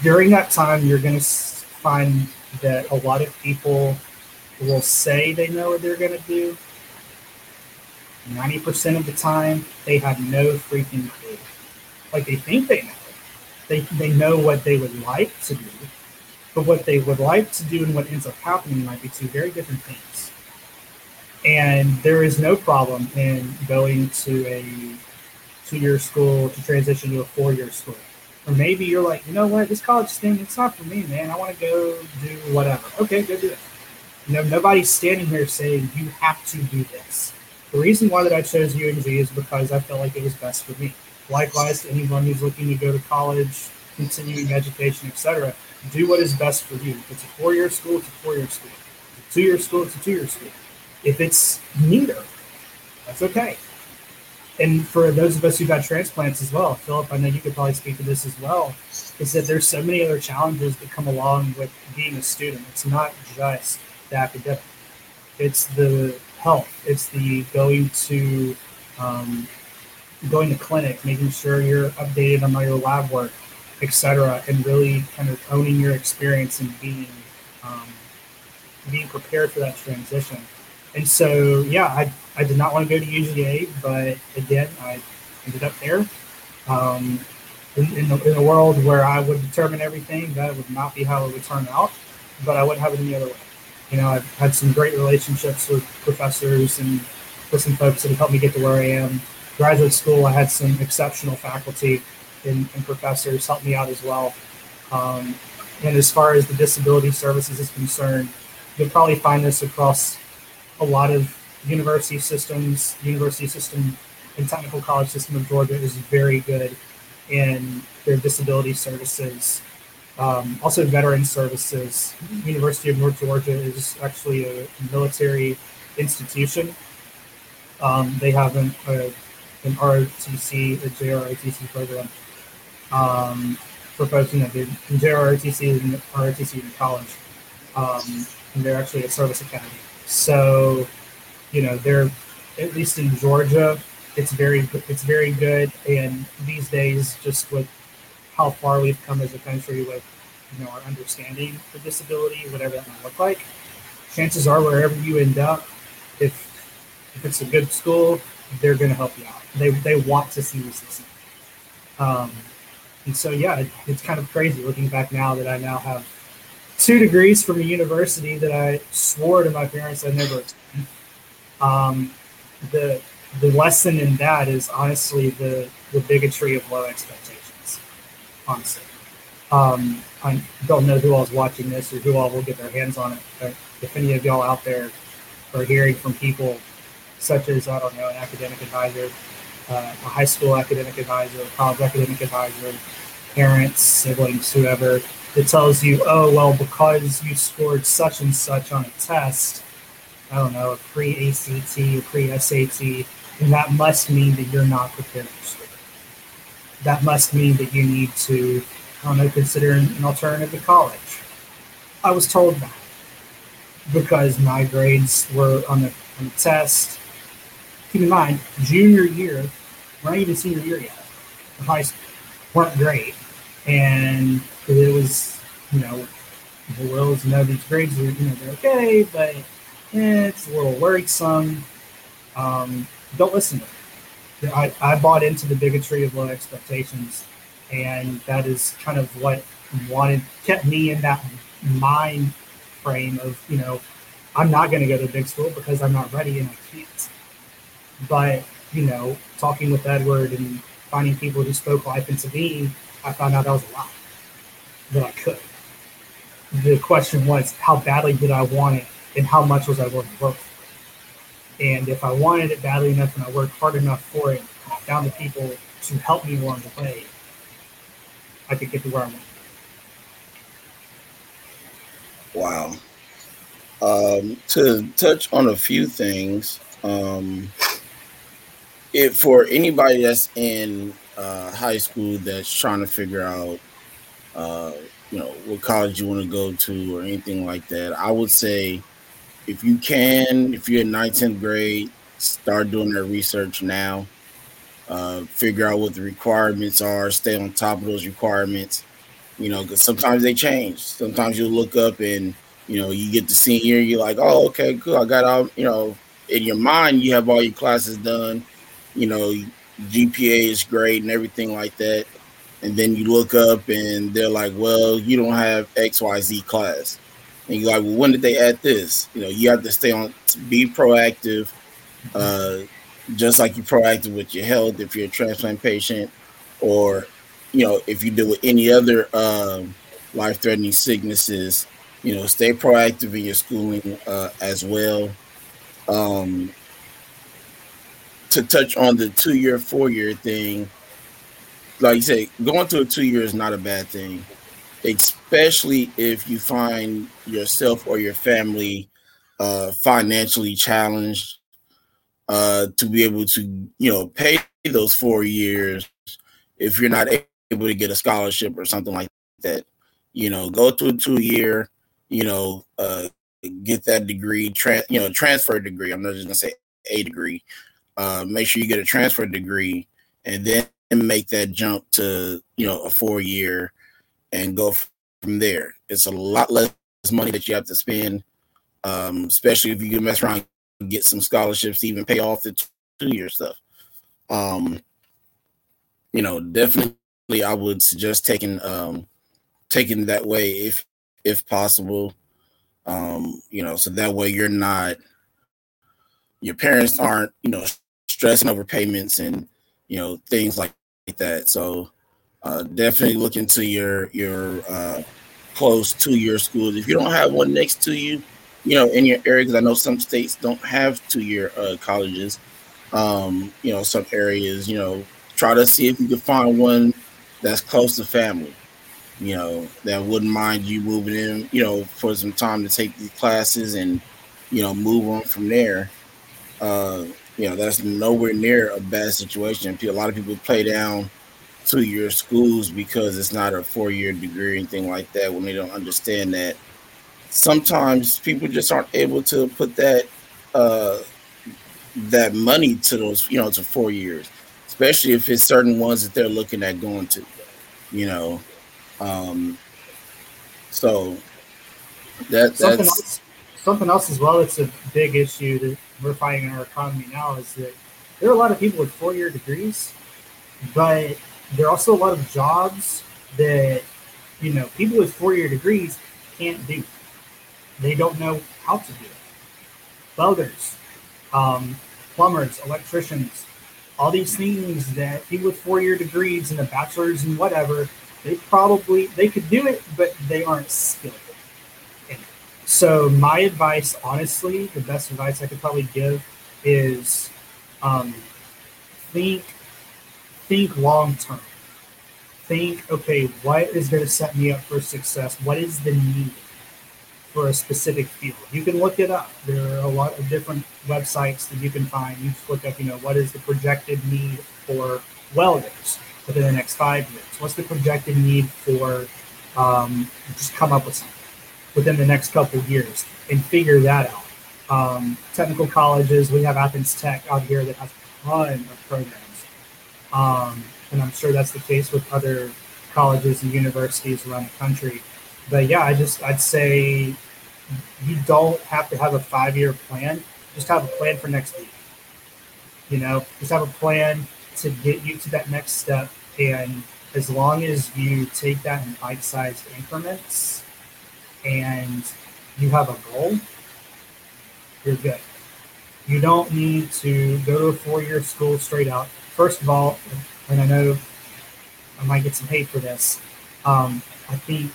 during that time you're going to find that a lot of people will say they know what they're going to do. 90% of the time, they have no freaking clue. Like they think they know. They, they know what they would like to do, but what they would like to do and what ends up happening might be two very different things. And there is no problem in going to a two year school to transition to a four year school. Or maybe you're like, you know what, this college thing, it's not for me, man. I want to go do whatever. Okay, go do it. You know, nobody's standing here saying you have to do this. The reason why that I chose UNG is because I felt like it was best for me. Likewise, to anyone who's looking to go to college, continuing education, etc., do what is best for you. If it's a four year school, it's a four year school. If it's a two year school, it's a two year school. If it's neither, that's okay. And for those of us who've had transplants as well, Philip, I know you could probably speak to this as well, is that there's so many other challenges that come along with being a student. It's not just the academic, it's the health, it's the going to um, going to clinic, making sure you're updated on all your lab work, etc., and really kind of owning your experience and being um, being prepared for that transition. And so, yeah, I, I did not want to go to UGA, but again, I ended up there. Um, in, in, the, in a world where I would determine everything, that would not be how it would turn out, but I wouldn't have it any other way. You know, I've had some great relationships with professors and with some folks that have helped me get to where I am. Graduate school, I had some exceptional faculty and, and professors help me out as well. Um, and as far as the disability services is concerned, you'll probably find this across a lot of university systems. University system and technical college system of Georgia is very good in their disability services. Um, also, veteran services. University of North Georgia is actually a military institution. Um, they have an, a, an ROTC, a JROTC program um, for folks you know the JROTC and ROTC in college, um, and they're actually a service academy. So, you know, they're at least in Georgia, it's very it's very good. And these days, just with how far we've come as a country with you know our understanding of disability, whatever that might look like, chances are wherever you end up, if if it's a good school, they're going to help you out. They they want to see you succeed. Um, and so, yeah, it, it's kind of crazy looking back now that I now have two degrees from a university that I swore to my parents I'd never Um, the the lesson in that is honestly the the bigotry of low expectations. Honestly, um, I don't know who all is watching this or who all will get their hands on it. But if any of y'all out there are hearing from people such as I don't know an academic advisor, uh, a high school academic advisor, a college academic advisor, parents, siblings, whoever, that tells you, oh, well, because you scored such and such on a test, I don't know, a pre ACT, pre SAT, and that must mean that you're not prepared for school. That must mean that you need to, I don't know, consider an alternative to college. I was told that because my grades were on the, on the test. Keep in mind, junior year, not even senior year yet, of high school, weren't great and it was, you know, the you know these grades are you know they're okay, but eh, it's a little worrisome. Um, don't listen to it. I, I bought into the bigotry of low expectations, and that is kind of what wanted kept me in that mind frame of you know I'm not going to go to big school because I'm not ready and I can't. But you know, talking with Edward and finding people who spoke life into me I found out that was a lot that I could. The question was, how badly did I want it, and how much was I willing to work for? And if I wanted it badly enough and I worked hard enough for it, and I found the people to help me along the way, I could get to where I want. Wow. Um, to touch on a few things, um, if for anybody that's in uh, high school that's trying to figure out, uh, you know, what college you want to go to or anything like that, I would say if you can, if you're in ninth, 10th grade, start doing that research now. Uh, figure out what the requirements are, stay on top of those requirements, you know, because sometimes they change. Sometimes you'll look up and, you know, you get the senior, you're like, oh, okay, cool. I got all, you know, in your mind, you have all your classes done, you know, GPA is great and everything like that. And then you look up and they're like, well, you don't have XYZ class. And you're like, well, when did they add this? You know, you have to stay on, be proactive, uh, just like you're proactive with your health if you're a transplant patient, or you know, if you deal with any other um, life-threatening sicknesses, you know, stay proactive in your schooling uh, as well. Um, to touch on the two-year, four-year thing, like you say, going to a two-year is not a bad thing, especially if you find yourself or your family uh, financially challenged uh, to be able to, you know, pay those four years if you're not able to get a scholarship or something like that. You know, go to a two year, you know, uh, get that degree, tra- you know, transfer degree. I'm not just gonna say a degree. Uh, make sure you get a transfer degree, and then make that jump to you know a four year, and go from there. It's a lot less money that you have to spend, um, especially if you can mess around get some scholarships to even pay off the two year stuff. Um, you know, definitely I would suggest taking um taking that way if if possible. Um, you know, so that way you're not your parents aren't, you know, stressing over payments and you know things like that. So uh, definitely look into your your uh, close two year schools. If you don't have one next to you, you know, in your area, because I know some states don't have two year uh, colleges. Um, you know, some areas, you know, try to see if you can find one that's close to family. You know, that wouldn't mind you moving in, you know, for some time to take these classes and, you know, move on from there. Uh, you know, that's nowhere near a bad situation. A lot of people play down two year schools because it's not a four year degree or anything like that when they don't understand that sometimes people just aren't able to put that uh, that money to those, you know, to four years, especially if it's certain ones that they're looking at going to, you know. Um, so that something that's else, something else as well. It's a big issue that we're finding in our economy now is that there are a lot of people with four-year degrees, but there are also a lot of jobs that you know people with four-year degrees can't do they don't know how to do it. Welders, um, plumbers, electricians, all these things that people with four-year degrees and a bachelor's and whatever, they probably they could do it, but they aren't skilled. So my advice, honestly, the best advice I could probably give is um, think think long term. Think, okay, what is going to set me up for success? What is the need? for a specific field. You can look it up. There are a lot of different websites that you can find. You just look up, you know, what is the projected need for welders within the next five years? What's the projected need for um, just come up with something within the next couple years and figure that out. Um, technical colleges, we have Athens Tech out here that has a ton of programs. Um, and I'm sure that's the case with other colleges and universities around the country. But yeah, I just I'd say you don't have to have a five year plan. Just have a plan for next week. You know, just have a plan to get you to that next step. And as long as you take that in bite sized increments and you have a goal, you're good. You don't need to go to a four year school straight out. First of all, and I know I might get some hate for this, um, I think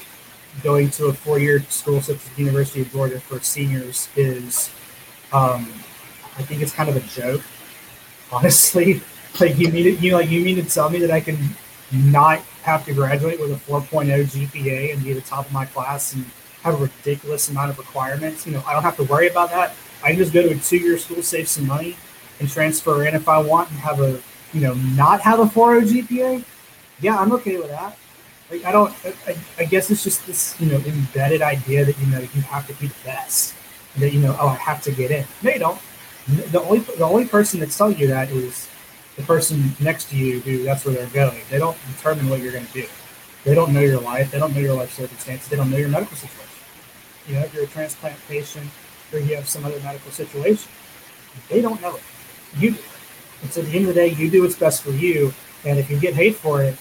going to a four-year school such as the University of Georgia for seniors is, um, I think it's kind of a joke, honestly. like you mean you like you mean to tell me that I can not have to graduate with a 4.0 GPA and be at the top of my class and have a ridiculous amount of requirements. You know, I don't have to worry about that. I can just go to a two-year school, save some money, and transfer in if I want and have a you know not have a 4.0 GPA. Yeah, I'm okay with that. Like I don't. I, I guess it's just this you know embedded idea that you know you have to be the best. That you know, oh, I have to get in. No, you don't. The only the only person that's telling you that is the person next to you who that's where they're going. They don't determine what you're going to do. They don't know your life. They don't know your life circumstances. They don't know your medical situation. You know, if you're a transplant patient or you have some other medical situation, they don't know it. You do. So at the end of the day, you do what's best for you. And if you get hate for it,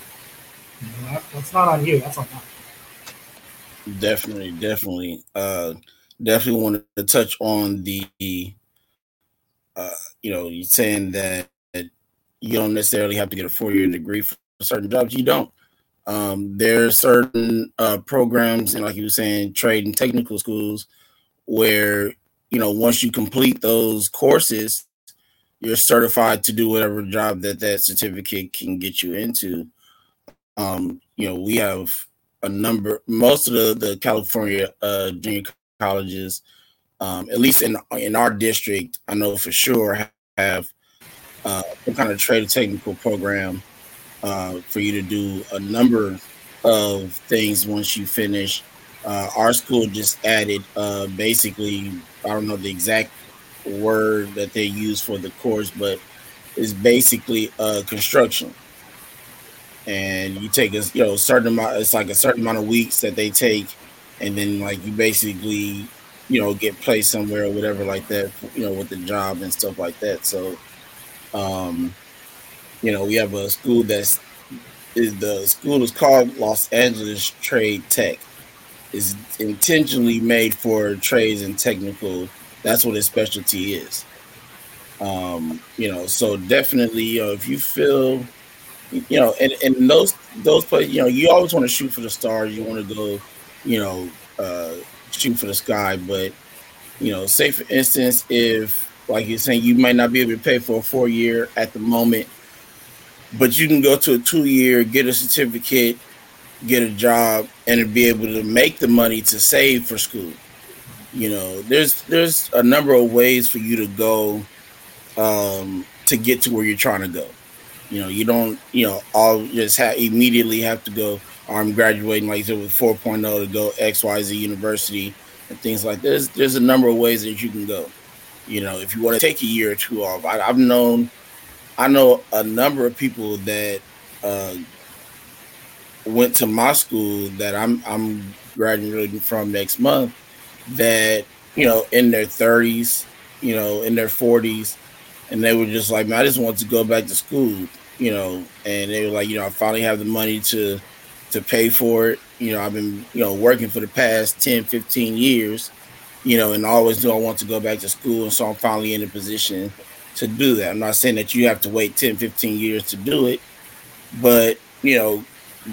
you know, that, that's not on you. That's on them. Definitely, definitely, uh, definitely wanted to touch on the, uh, you know, you saying that you don't necessarily have to get a four year degree for certain jobs. You don't. Um, there are certain uh, programs, and like you were saying, trade and technical schools, where you know once you complete those courses, you're certified to do whatever job that that certificate can get you into. Um, you know, we have a number. Most of the the California uh, junior colleges, um, at least in in our district, I know for sure have uh, some kind of trade technical program uh, for you to do a number of things once you finish. Uh, our school just added uh, basically, I don't know the exact word that they use for the course, but it's basically uh, construction. And you take a you know certain amount. It's like a certain amount of weeks that they take, and then like you basically you know get placed somewhere or whatever like that. You know with the job and stuff like that. So um, you know, we have a school that's is the school is called Los Angeles Trade Tech. is intentionally made for trades and technical. That's what his specialty is. Um, you know, so definitely, you know, if you feel, you know, and, and those those places, you know, you always want to shoot for the stars. You want to go, you know, uh, shoot for the sky. But you know, say for instance, if like you're saying, you might not be able to pay for a four year at the moment, but you can go to a two year, get a certificate, get a job, and be able to make the money to save for school. You know, there's there's a number of ways for you to go um, to get to where you're trying to go. You know, you don't, you know, all just have immediately have to go. I'm graduating, like you said, with 4.0 to go X Y Z University and things like this. There's a number of ways that you can go. You know, if you want to take a year or two off, I, have known, I know a number of people that uh, went to my school that I'm I'm graduating from next month. That you know, in their 30s, you know, in their 40s, and they were just like, man, I just want to go back to school, you know, and they were like, you know, I finally have the money to to pay for it. You know, I've been, you know, working for the past 10, 15 years you know, and I always knew I want to go back to school. And so I'm finally in a position to do that. I'm not saying that you have to wait 10, 15 years to do it, but, you know,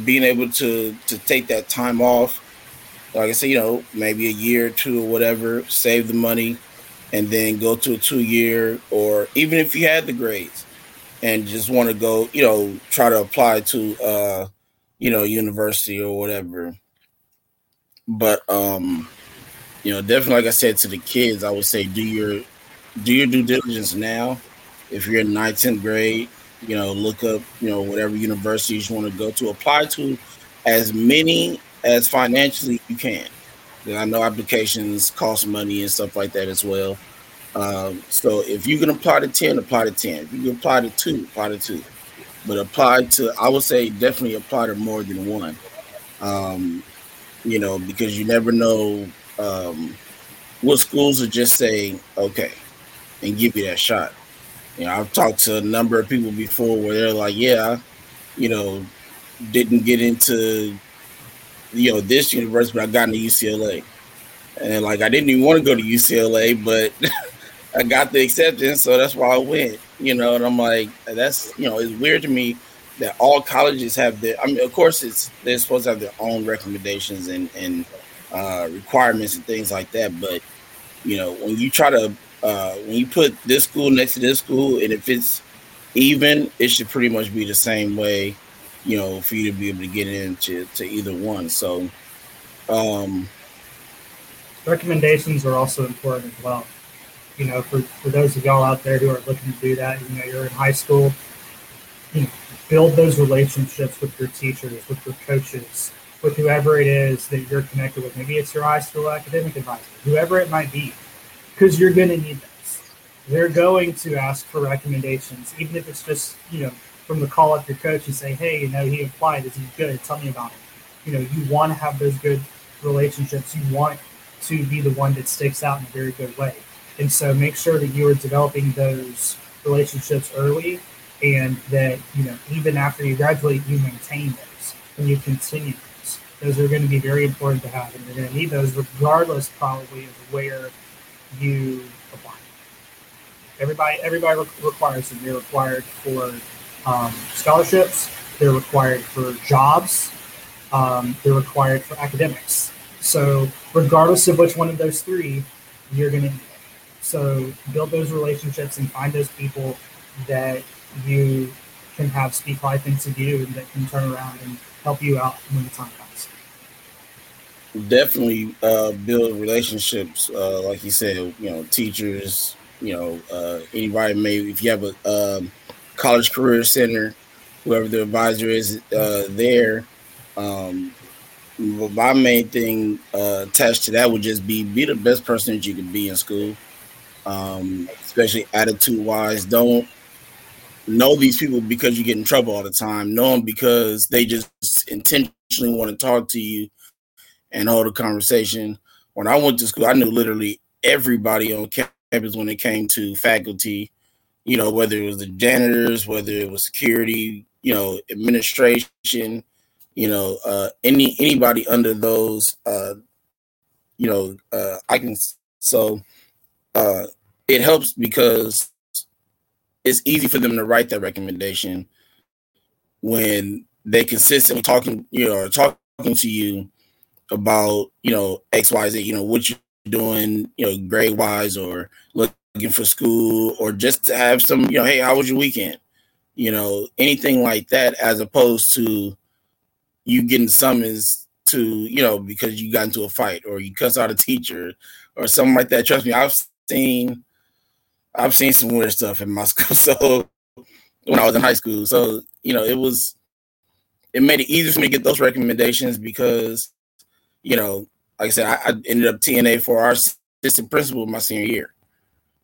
being able to to take that time off, like I said, you know, maybe a year or two or whatever, save the money, and then go to a two year, or even if you had the grades and just want to go, you know, try to apply to, uh, you know, university or whatever. But, um, you know, definitely like I said to the kids, I would say do your do your due diligence now. If you're in ninth, tenth grade, you know, look up, you know, whatever universities you want to go to, apply to as many as financially you can. I know applications cost money and stuff like that as well. Um, so if you can apply to 10, apply to 10. If you can apply to two, apply to two. But apply to, I would say definitely apply to more than one. Um, you know, because you never know um, what schools would just say okay and give you that shot. You know, I've talked to a number of people before where they're like, yeah, you know, didn't get into you know this university, but I got into UCLA, and like I didn't even want to go to UCLA, but I got the acceptance, so that's why I went. You know, and I'm like, that's you know, it's weird to me that all colleges have their. I mean, of course, it's they're supposed to have their own recommendations and and uh, requirements and things like that. But you know, when you try to uh, when you put this school next to this school, and if it's even, it should pretty much be the same way, you know, for you to be able to get into to either one. So, um, recommendations are also important as well. You know, for, for those of y'all out there who are looking to do that, you know, you're in high school, you know, build those relationships with your teachers, with your coaches, with whoever it is that you're connected with. Maybe it's your high school academic advisor, whoever it might be, because you're going to need this. They're going to ask for recommendations, even if it's just, you know, from the call up your coach and say, hey, you know, he applied. Is he good? Tell me about him. You know, you want to have those good relationships. You want to be the one that sticks out in a very good way. And so make sure that you are developing those relationships early and that, you know, even after you graduate, you maintain those and you continue those. Those are going to be very important to have, and you're going to need those regardless, probably, of where you apply. Everybody, everybody requires them. They're required for um, scholarships. They're required for jobs. Um, they're required for academics. So, regardless of which one of those three, you're going to. So, build those relationships and find those people that you can have speak life into you and that can turn around and help you out when the time comes. Definitely uh, build relationships, uh, like you said. You know, teachers. You know, uh, anybody may if you have a um, college career center, whoever the advisor is uh, there. Um, my main thing uh, attached to that would just be be the best person that you can be in school, um, especially attitude wise. Don't know these people because you get in trouble all the time. Know them because they just intentionally want to talk to you and hold a conversation. When I went to school, I knew literally everybody on campus when it came to faculty. You know, whether it was the janitors, whether it was security, you know, administration, you know, uh, any anybody under those, uh, you know, uh, I can. So uh, it helps because it's easy for them to write that recommendation when they consistently talking, you know, talking to you about, you know, X, Y, Z, you know, what you're doing, you know, grade wise or looking for school or just to have some, you know, hey, how was your weekend? You know, anything like that, as opposed to you getting summons to, you know, because you got into a fight or you cuss out a teacher or something like that. Trust me, I've seen I've seen some weird stuff in my school. So when I was in high school, so you know, it was it made it easier for me to get those recommendations because you know, like I said, I, I ended up TNA for our assistant principal my senior year.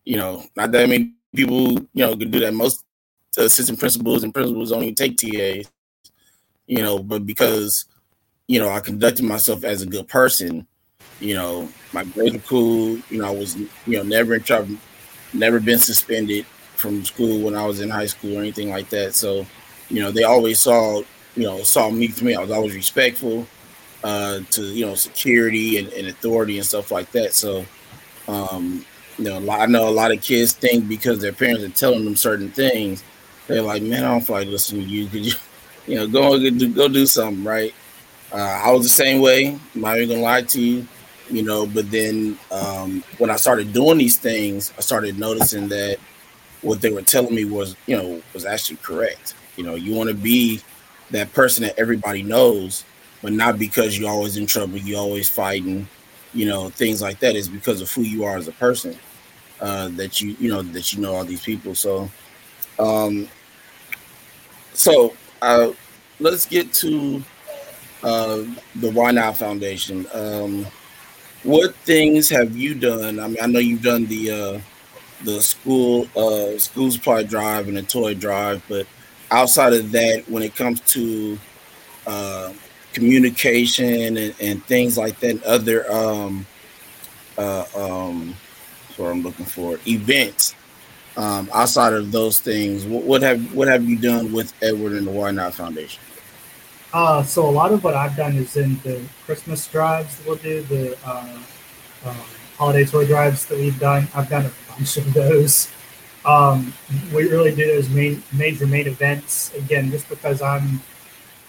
You know, not that many people you know could do that. Most assistant principals and principals only take TAs. You know, but because you know I conducted myself as a good person, you know, my grades were cool. You know, I was you know never in trouble never been suspended from school when I was in high school or anything like that. So, you know, they always saw, you know, saw me to me. I was always respectful uh, to, you know, security and, and authority and stuff like that. So, um, you know, I know a lot of kids think because their parents are telling them certain things, they're like, man, I don't feel like listening to you. Could you, you know, go and do, go do something, right? Uh, I was the same way. I'm not even gonna lie to you you know. But then um, when I started doing these things, I started noticing that what they were telling me was, you know, was actually correct. You know, you want to be that person that everybody knows, but not because you're always in trouble, you're always fighting, you know, things like that. Is because of who you are as a person. Uh, that you, you know, that you know all these people. So, um, so uh, let's get to uh, the Why Not Foundation. Um, what things have you done? I mean, I know you've done the uh, the school uh, school supply drive and the toy drive, but outside of that, when it comes to uh, communication and, and things like that, other um, uh, um, what I'm looking for events. Um, outside of those things, what, what have what have you done with Edward and the Why Not Foundation? Uh, so a lot of what I've done is in the Christmas drives we'll do, the uh, um, holiday toy drives that we've done. I've done a bunch of those. Um, we really do those main, major main events again, just because I'm,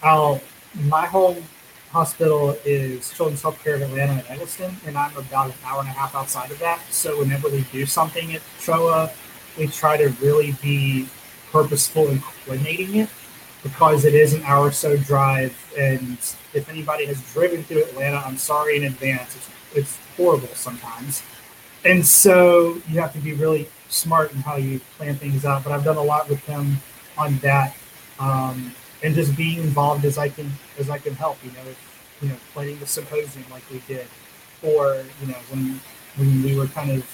I'll, my home hospital is Children's Healthcare of Atlanta and Egleston, and I'm about an hour and a half outside of that. So whenever we do something at CHOA, we try to really be purposeful in coordinating it because it is an hour or so drive. And if anybody has driven through Atlanta, I'm sorry in advance. It's, it's horrible sometimes. And so you have to be really smart in how you plan things out. But I've done a lot with him on that. Um, and just being involved as I can as I can help, you know, you know, planning the symposium like we did, or you know, when when we were kind of,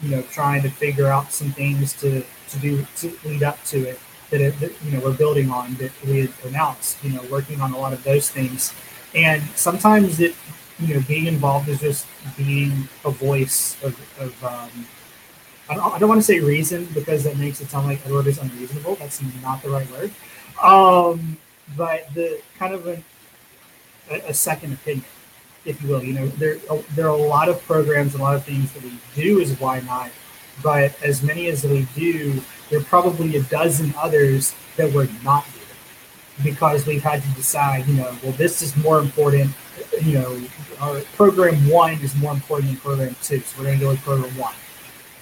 you know, trying to figure out some things to to do to lead up to it that, it, that you know we're building on that we had announced, you know, working on a lot of those things, and sometimes it, you know, being involved is just being a voice of, of um, I don't, I don't want to say reason because that makes it sound like Edward is unreasonable. That's not the right word. Um, but the kind of a, a second opinion, if you will. You know, there there are a lot of programs, a lot of things that we do is why not. But as many as we do, there are probably a dozen others that we're not doing because we've had to decide. You know, well, this is more important. You know, our program one is more important than program two, so we're going to go with program one.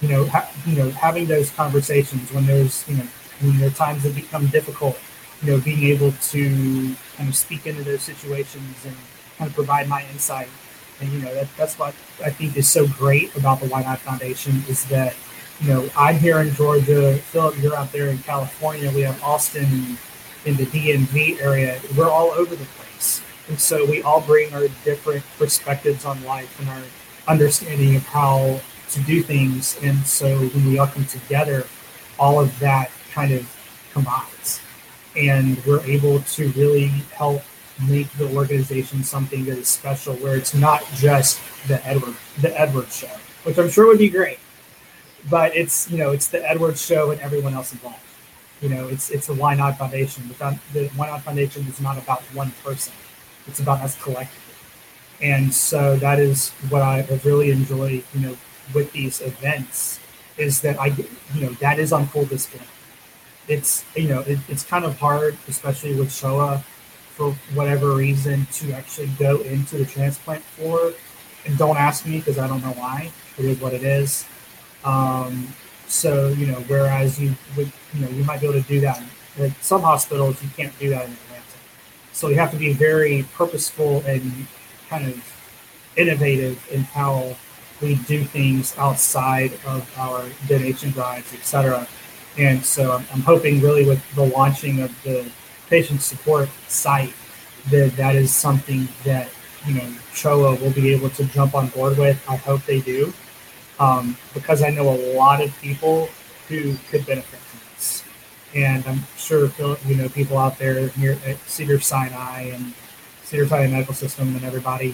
You know, ha- you know, having those conversations when there's you know when there are times that become difficult you know, being able to kind of speak into those situations and kind of provide my insight. And, you know, that, that's what I think is so great about the Why Not Foundation is that, you know, I'm here in Georgia, Philip, you're out there in California, we have Austin in the DMV area. We're all over the place. And so we all bring our different perspectives on life and our understanding of how to do things. And so when we all come together, all of that kind of combines and we're able to really help make the organization something that is special where it's not just the Edward the Edward show, which I'm sure would be great. But it's you know, it's the Edward show and everyone else involved. You know, it's it's the Why Not Foundation. The, the Why Not Foundation is not about one person. It's about us collectively. And so that is what I really enjoyed, you know, with these events is that I, you know, that is on full display it's you know it, it's kind of hard, especially with CHOA, for whatever reason, to actually go into the transplant floor. And don't ask me because I don't know why. It is what it is. Um, so you know, whereas you would you know you might be able to do that at some hospitals, you can't do that in Atlanta. So you have to be very purposeful and kind of innovative in how we do things outside of our donation drives, et cetera. And so I'm, hoping really with the launching of the patient support site that that is something that you know CHOA will be able to jump on board with. I hope they do, um, because I know a lot of people who could benefit from this, and I'm sure you know people out there near at Cedars-Sinai and Cedars-Sinai Medical System and everybody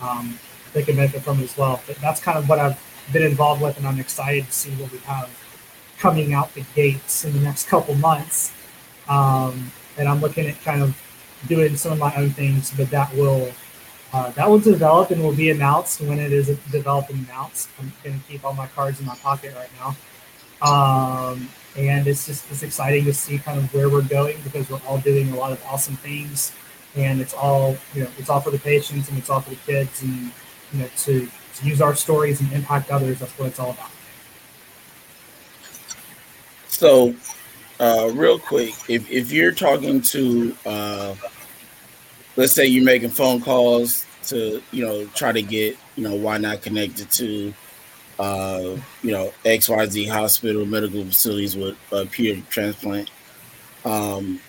um, they can benefit from it as well. But that's kind of what I've been involved with, and I'm excited to see what we have coming out the gates in the next couple months. Um, and I'm looking at kind of doing some of my own things, but that will uh, that will develop and will be announced when it is developed and announced. I'm going to keep all my cards in my pocket right now. Um, and it's just it's exciting to see kind of where we're going because we're all doing a lot of awesome things, and it's all you know it's all for the patients and it's all for the kids and you know to, to use our stories and impact others. That's what it's all about. So, uh, real quick, if, if you're talking to, uh, let's say you're making phone calls to, you know, try to get, you know, why not connected to, uh, you know, XYZ hospital, medical facilities with a pediatric transplant. Um,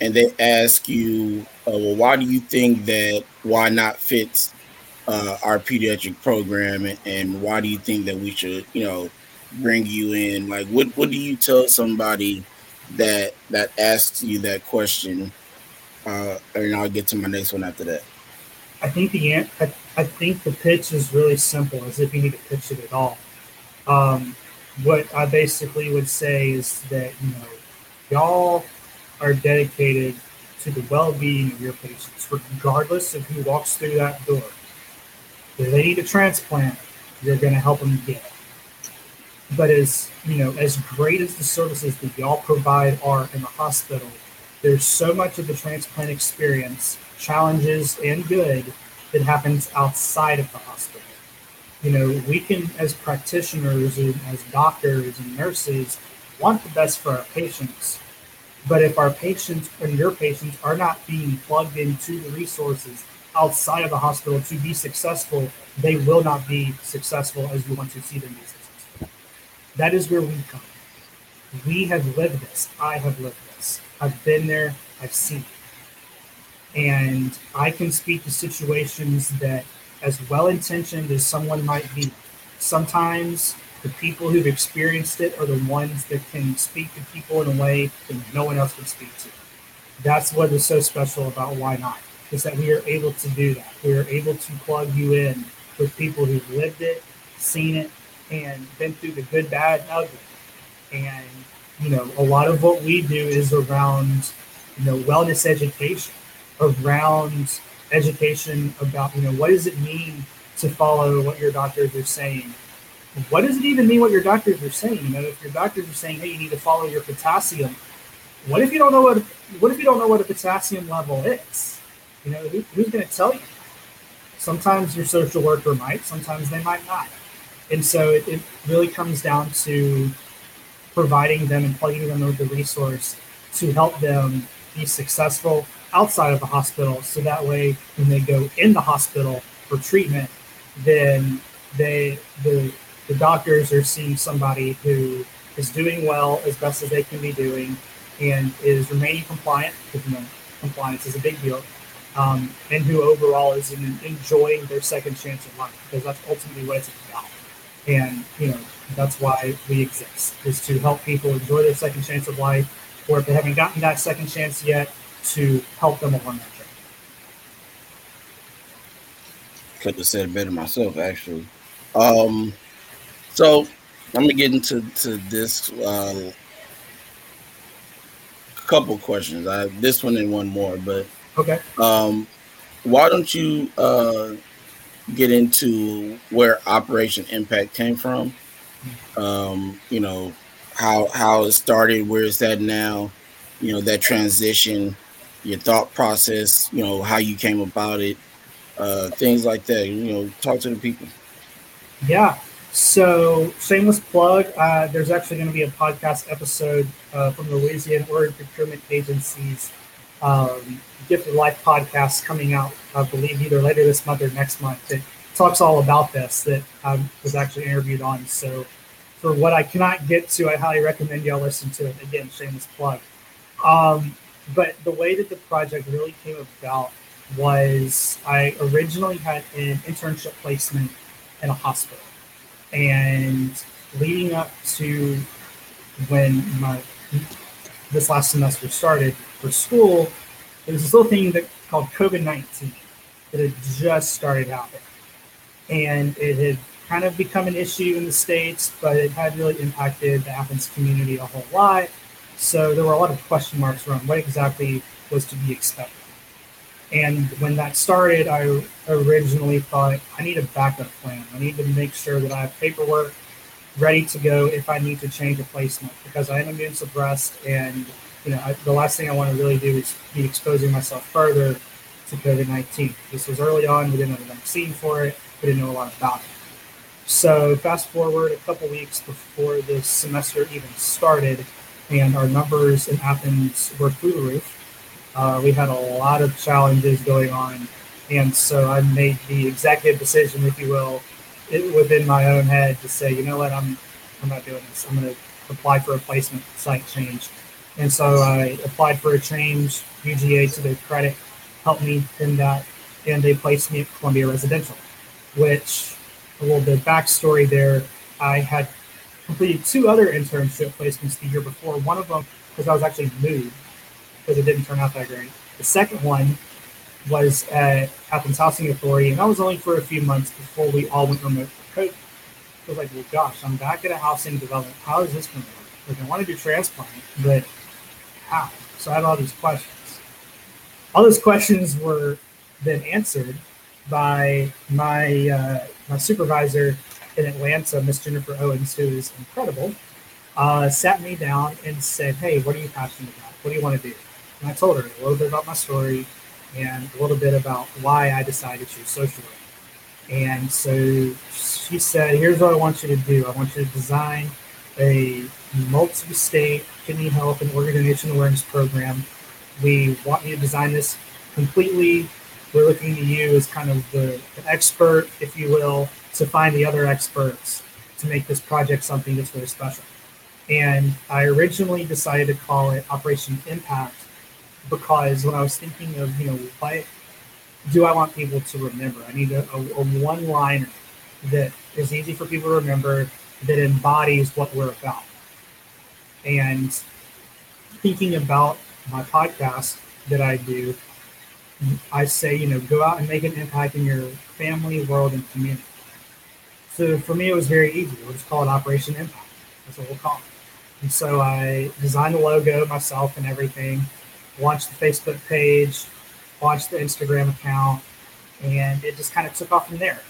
and they ask you, uh, well, why do you think that why not fits uh, our pediatric program, and, and why do you think that we should, you know, bring you in? Like, what what do you tell somebody that that asks you that question? Uh, and I'll get to my next one after that. I think the I, I think the pitch is really simple, as if you need to pitch it at all. Um, what I basically would say is that you know, y'all are dedicated to the well-being of your patients, regardless of who walks through that door. If they need a transplant, you're going to help them get it but as you know, as great as the services that y'all provide are in the hospital, there's so much of the transplant experience, challenges and good, that happens outside of the hospital. You know, we can, as practitioners and as doctors and nurses, want the best for our patients. But if our patients and your patients are not being plugged into the resources outside of the hospital to be successful, they will not be successful as you want to see them be. That is where we come. We have lived this. I have lived this. I've been there. I've seen it. And I can speak to situations that, as well intentioned as someone might be, sometimes the people who've experienced it are the ones that can speak to people in a way that no one else can speak to. That's what is so special about Why Not, is that we are able to do that. We are able to plug you in with people who've lived it, seen it, and been through the good, bad, and ugly. And, you know, a lot of what we do is around, you know, wellness education, around education about, you know, what does it mean to follow what your doctors are saying? What does it even mean what your doctors are saying? You know, if your doctors are saying, hey, you need to follow your potassium, what if you don't know what what if you don't know what a potassium level is? You know, who, who's going to tell you? Sometimes your social worker might, sometimes they might not. And so it, it really comes down to providing them and plugging them with the resource to help them be successful outside of the hospital. So that way, when they go in the hospital for treatment, then they the the doctors are seeing somebody who is doing well as best as they can be doing and is remaining compliant because you know compliance is a big deal um, and who overall is enjoying their second chance of life because that's ultimately what it's about and you know that's why we exist is to help people enjoy their second chance of life or if they haven't gotten that second chance yet to help them along that journey could have said it better myself actually um so I'm gonna get into to this uh, couple questions. I this one and one more, but okay. Um, why don't you uh, get into where Operation Impact came from? Um, you know how how it started, where it's at now. You know that transition, your thought process. You know how you came about it, uh, things like that. You know, talk to the people. Yeah. So, shameless plug. Uh, there's actually going to be a podcast episode uh, from the Louisiana Organ Procurement Agency's um, Gift of Life podcast coming out, I believe, either later this month or next month. It talks all about this that I was actually interviewed on. So, for what I cannot get to, I highly recommend y'all listen to it. Again, shameless plug. Um, but the way that the project really came about was I originally had an internship placement in a hospital and leading up to when my this last semester started for school, there was this little thing that called COVID nineteen that had just started happening, and it had kind of become an issue in the states, but it had really impacted the Athens community a whole lot. So there were a lot of question marks around what exactly was to be expected. And when that started, I originally thought I need a backup plan. I need to make sure that I have paperwork ready to go if I need to change a placement because I am immune suppressed, and you know I, the last thing I want to really do is be exposing myself further to COVID nineteen. This was early on; we didn't have a vaccine for it. We didn't know a lot about it. So fast forward a couple weeks before this semester even started, and our numbers in Athens were through the roof uh, we had a lot of challenges going on, and so I made the executive decision, if you will, it, within my own head to say, you know what, I'm I'm not doing this. I'm going to apply for a placement site change, and so I applied for a change. UGA, to their credit, helped me in that, and they placed me at Columbia Residential, which a little bit backstory there. I had completed two other internship placements the year before. One of them because I was actually moved because it didn't turn out that great. The second one was at Athens Housing Authority, and that was only for a few months before we all went remote for COVID. I was like, well, gosh, I'm back at a housing development. How is this going to work? Like, I want to do transplant, but how? So I had all these questions. All those questions were then answered by my uh, my supervisor in Atlanta, Miss Jennifer Owens, who is incredible. Uh, sat me down and said, "Hey, what are you passionate about? What do you want to do?" And I told her a little bit about my story and a little bit about why I decided to social work. And so she said, Here's what I want you to do I want you to design a multi-state kidney health and organ donation awareness program. We want you to design this completely. We're looking to you as kind of the, the expert, if you will, to find the other experts to make this project something that's very special. And I originally decided to call it Operation Impact because when I was thinking of, you know, why do I want people to remember? I need a, a, a one liner that is easy for people to remember that embodies what we're about. And thinking about my podcast that I do, I say, you know, go out and make an impact in your family, world, and community. So for me, it was very easy. We'll just call it Operation Impact. That's what we'll call it. And so I designed the logo myself and everything, launched the Facebook page, launched the Instagram account, and it just kind of took off from there.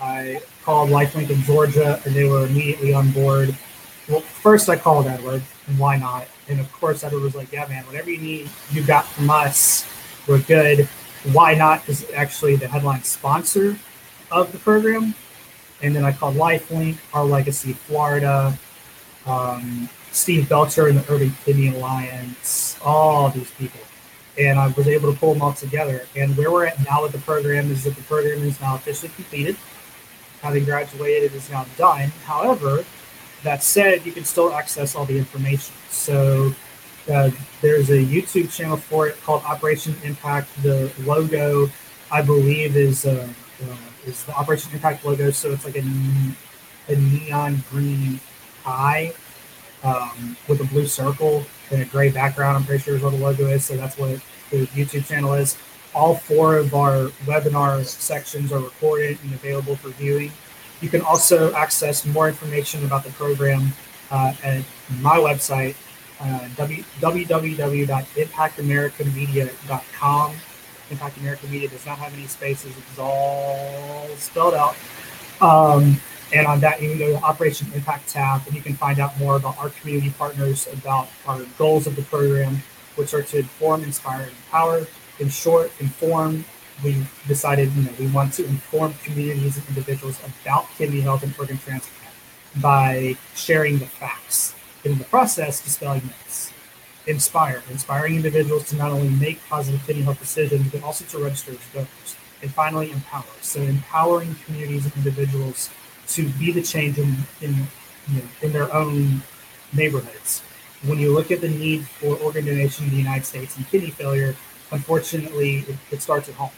I called Lifelink in Georgia, and they were immediately on board. Well, first I called Edward, and why not? And of course, Edward was like, "Yeah, man, whatever you need, you got from us. We're good. Why not?" Is actually the headline sponsor of the program. And then I called Lifelink, Our Legacy Florida, um, Steve Belcher and the Urban Kidney Alliance, all these people and I was able to pull them all together. And where we're at now with the program is that the program is now officially completed. Having graduated, is now done. However, that said, you can still access all the information. So uh, there's a YouTube channel for it called Operation Impact. The logo, I believe, is uh, uh, is the Operation Impact logo. So it's like a, a neon green eye um, with a blue circle and a gray background. I'm pretty sure is what the logo is. So that's what the YouTube channel is. All four of our webinar sections are recorded and available for viewing. You can also access more information about the program uh, at my website, uh, www.impactamericamedia.com. Impact America Media does not have any spaces, it's all spelled out. Um, and on that, you can go to the Operation Impact tab and you can find out more about our community partners, about our goals of the program, which are to inform, inspire, and empower. In short, inform. We decided, you know, we want to inform communities and individuals about kidney health and organ transplant by sharing the facts. In the process, dispelling myths. Inspire, inspiring individuals to not only make positive kidney health decisions, but also to register as donors. And finally, empower. So empowering communities and individuals to be the change in, in, you know, in their own neighborhoods. When you look at the need for organ donation in the United States and kidney failure, unfortunately, it, it starts at home.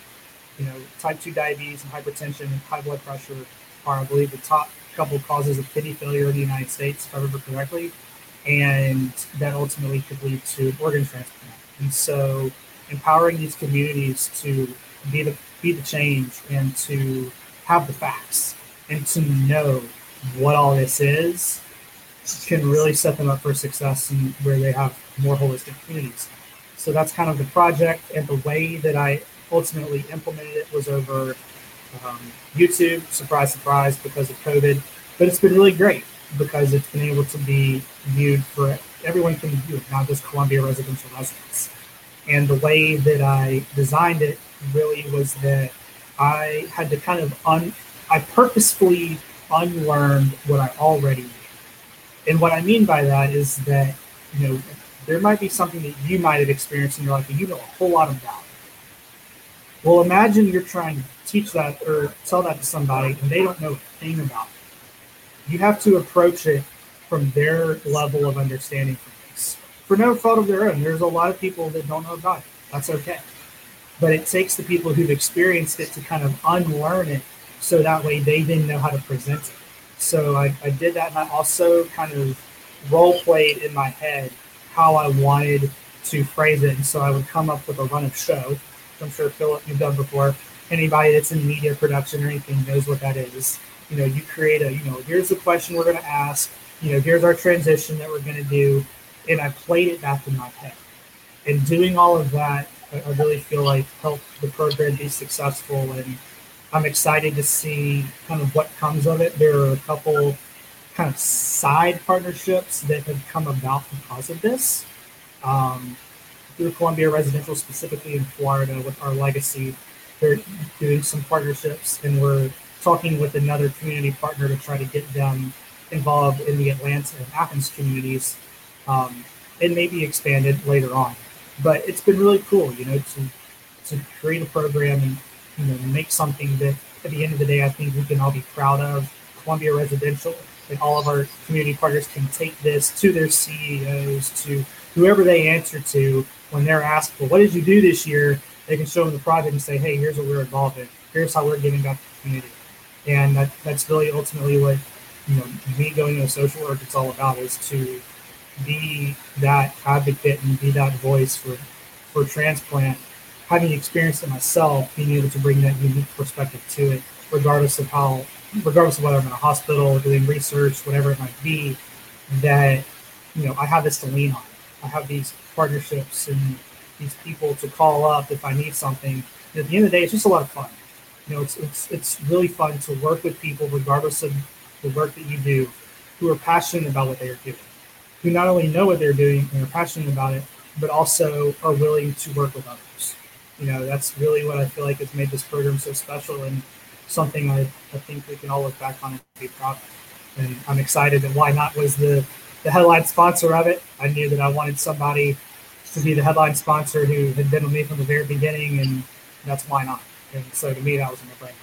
You know, type 2 diabetes and hypertension and high blood pressure are, I believe, the top couple causes of kidney failure in the United States, if I remember correctly. And that ultimately could lead to organ transplant. And so, empowering these communities to be the be the change and to have the facts and to know what all this is can really set them up for success and where they have more holistic communities. So that's kind of the project, and the way that I ultimately implemented it was over um, YouTube. Surprise, surprise, because of COVID, but it's been really great because it's been able to be viewed for everyone can view it, not just Columbia residential residents. And the way that I designed it really was that I had to kind of un I purposefully unlearned what I already knew. And what I mean by that is that, you know, there might be something that you might have experienced in your life and you know a whole lot about. Well, imagine you're trying to teach that or tell that to somebody and they don't know a thing about it. You have to approach it from their level of understanding for this. For no fault of their own, there's a lot of people that don't know about it. That's okay. But it takes the people who've experienced it to kind of unlearn it so that way they didn't know how to present it. So I, I did that, and I also kind of role played in my head how I wanted to phrase it. And so I would come up with a run of show. I'm sure Philip you've done before. Anybody that's in media production or anything knows what that is. You know, you create a, you know, here's the question we're going to ask. You know, here's our transition that we're going to do, and I played it back in my head. And doing all of that, I, I really feel like helped the program be successful and I'm excited to see kind of what comes of it. There are a couple kind of side partnerships that have come about because of this. Um, through Columbia Residential, specifically in Florida, with our legacy, they're doing some partnerships, and we're talking with another community partner to try to get them involved in the Atlanta and Athens communities. Um, it may be expanded later on, but it's been really cool, you know, to to create a program and you know make something that at the end of the day I think we can all be proud of. Columbia Residential and all of our community partners can take this to their CEOs, to whoever they answer to when they're asked, well, what did you do this year? They can show them the project and say, hey, here's what we're involved in. Here's how we're giving back to the community. And that, that's really ultimately what you know me going into social work it's all about is to be that advocate and be that voice for for transplant having experienced it myself being able to bring that unique perspective to it regardless of how regardless of whether i'm in a hospital doing research whatever it might be that you know i have this to lean on. I have these partnerships and these people to call up if i need something. And at the end of the day it's just a lot of fun. You know it's it's, it's really fun to work with people regardless of the work that you do who are passionate about what they are doing, who not only know what they're doing and are passionate about it, but also are willing to work with others. You know, that's really what I feel like has made this program so special and something I, I think we can all look back on and be proud. And I'm excited that Why Not was the, the headline sponsor of it. I knew that I wanted somebody to be the headline sponsor who had been with me from the very beginning, and that's Why Not. And so to me, that was a no brainer.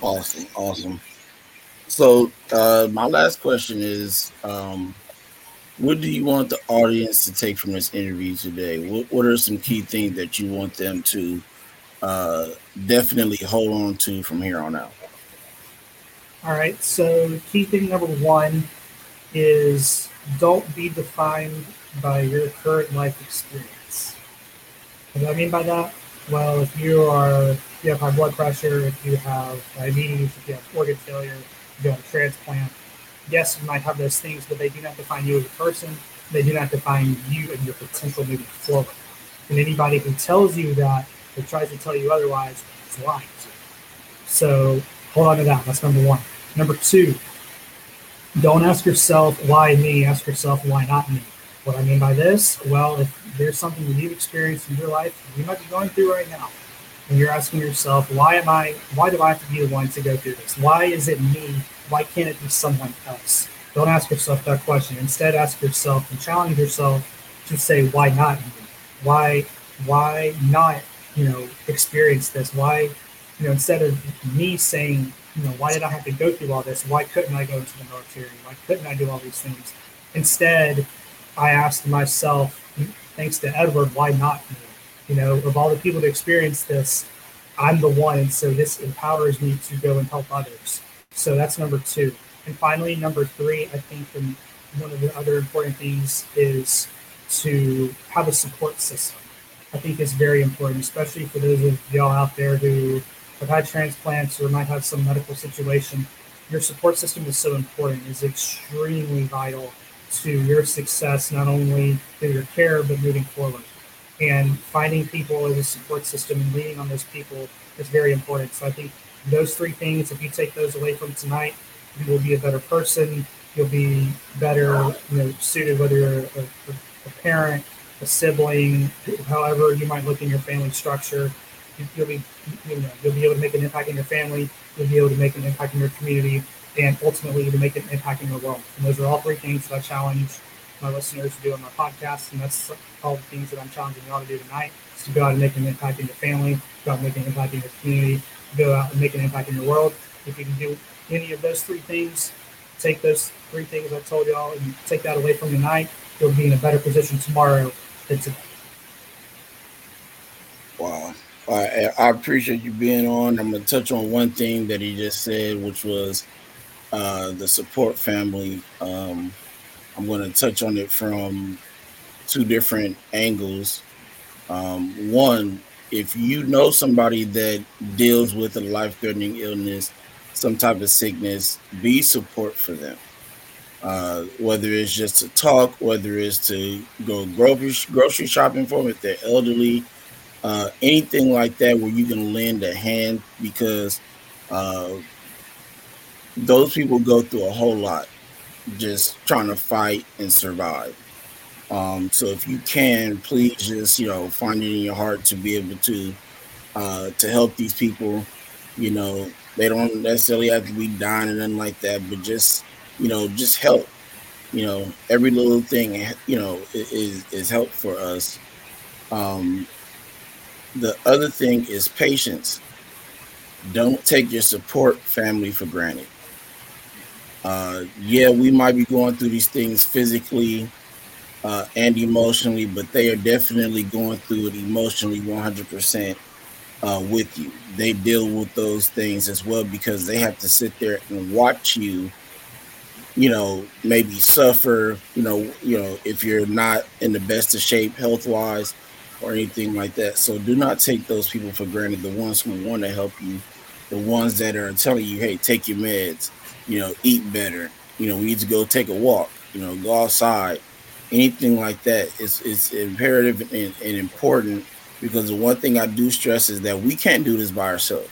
Awesome, awesome. So uh, my last question is, um, what do you want the audience to take from this interview today? What, what are some key things that you want them to uh, definitely hold on to from here on out? All right. So key thing number one is don't be defined by your current life experience. What do I mean by that? Well, if you are if you have high blood pressure, if you have diabetes, if you have organ failure, if you have a transplant, yes, you might have those things, but they do not define you as a person. They do not define you and your potential moving forward. And anybody who tells you that or tries to tell you otherwise is lying. So hold on to that. That's number one. Number two, don't ask yourself why me. Ask yourself why not me. What I mean by this, well, if there's something that you've experienced in your life you might be going through right now, and you're asking yourself, why am I, why do I have to be the one to go through this? Why is it me? Why can't it be someone else? Don't ask yourself that question. Instead, ask yourself and challenge yourself to say, why not me? Why, why not, you know, experience this? Why, you know, instead of me saying, you know, why did I have to go through all this? Why couldn't I go into the military? Why couldn't I do all these things? Instead, I asked myself, thanks to Edward, why not me? You know, of all the people to experience this, I'm the one. And so this empowers me to go and help others. So that's number two. And finally, number three, I think one of the other important things is to have a support system. I think is very important, especially for those of y'all out there who have had transplants or might have some medical situation. Your support system is so important, is extremely vital to your success, not only through your care, but moving forward and finding people as a support system and leaning on those people is very important. So I think those three things, if you take those away from tonight, you will be a better person. You'll be better, you know, suited whether you're a, a, a parent, a sibling, however you might look in your family structure. You'll be, you know, you'll be able to make an impact in your family. You'll be able to make an impact in your community, and ultimately to make an impact in your world. And those are all three things that I challenge my listeners to do on my podcast, and that's all the things that I'm challenging y'all to do tonight. Is to go out and make an impact in your family, go out and make an impact in your community, go out and make an impact in your world. If you can do any of those three things, take those three things I told y'all and take that away from tonight, you'll be in a better position tomorrow than today. Wow. I, appreciate you being on. I'm going to touch on one thing that he just said, which was uh, the support family. Um, I'm going to touch on it from two different angles. Um, one, if you know somebody that deals with a life threatening illness, some type of sickness, be support for them. Uh, whether it's just to talk, whether it's to go grocery, grocery shopping for them if they're elderly, uh, anything like that where you can lend a hand because uh, those people go through a whole lot just trying to fight and survive. Um, so if you can, please just you know find it in your heart to be able to uh, to help these people You know, they don't necessarily have to be dying or nothing like that, but just you know, just help. You know, every little thing you know is is help for us. Um, the other thing is patience. Don't take your support family for granted. Uh, yeah, we might be going through these things physically uh, and emotionally, but they are definitely going through it emotionally 100% uh, with you. They deal with those things as well because they have to sit there and watch you, you know, maybe suffer, you know, you know, if you're not in the best of shape health wise or anything like that. So do not take those people for granted. The ones who want to help you, the ones that are telling you, hey, take your meds, you know, eat better. You know, we need to go take a walk, you know, go outside. Anything like that is is imperative and, and important because the one thing I do stress is that we can't do this by ourselves.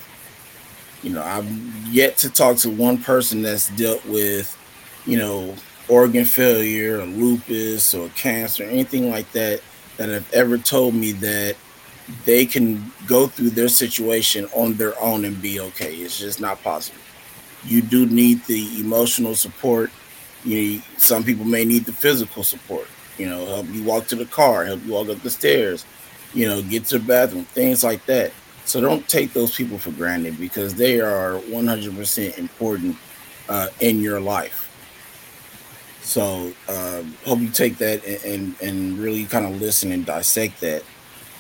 You know, I've yet to talk to one person that's dealt with, you know, organ failure or lupus or cancer, or anything like that, that have ever told me that they can go through their situation on their own and be okay. It's just not possible you do need the emotional support. You know, some people may need the physical support. You know, help you walk to the car, help you walk up the stairs, you know, get to the bathroom, things like that. So don't take those people for granted because they are 100% important uh, in your life. So uh, hope you take that and, and, and really kind of listen and dissect that.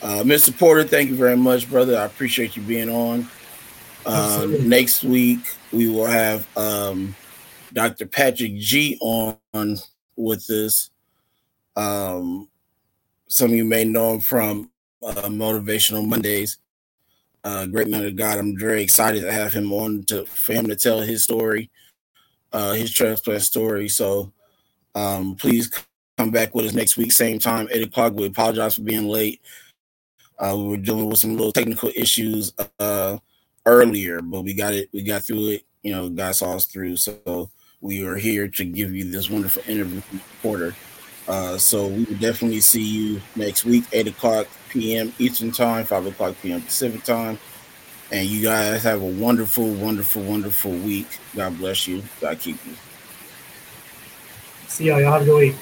Uh, Mr. Porter, thank you very much, brother. I appreciate you being on. Um, next week we will have um, Dr. Patrick G on with this. Um, some of you may know him from uh, Motivational Mondays. Uh, great man of God. I'm very excited to have him on to for him to tell his story, uh, his transplant story. So um, please come back with us next week, same time, eight o'clock. We apologize for being late. Uh, we were dealing with some little technical issues. Uh, earlier, but we got it. We got through it. You know, God saw us through. So we are here to give you this wonderful interview reporter. Uh, so we will definitely see you next week, eight o'clock p.m. Eastern time, five o'clock p.m. Pacific time. And you guys have a wonderful, wonderful, wonderful week. God bless you. God keep you. See y'all. Y'all have a good week.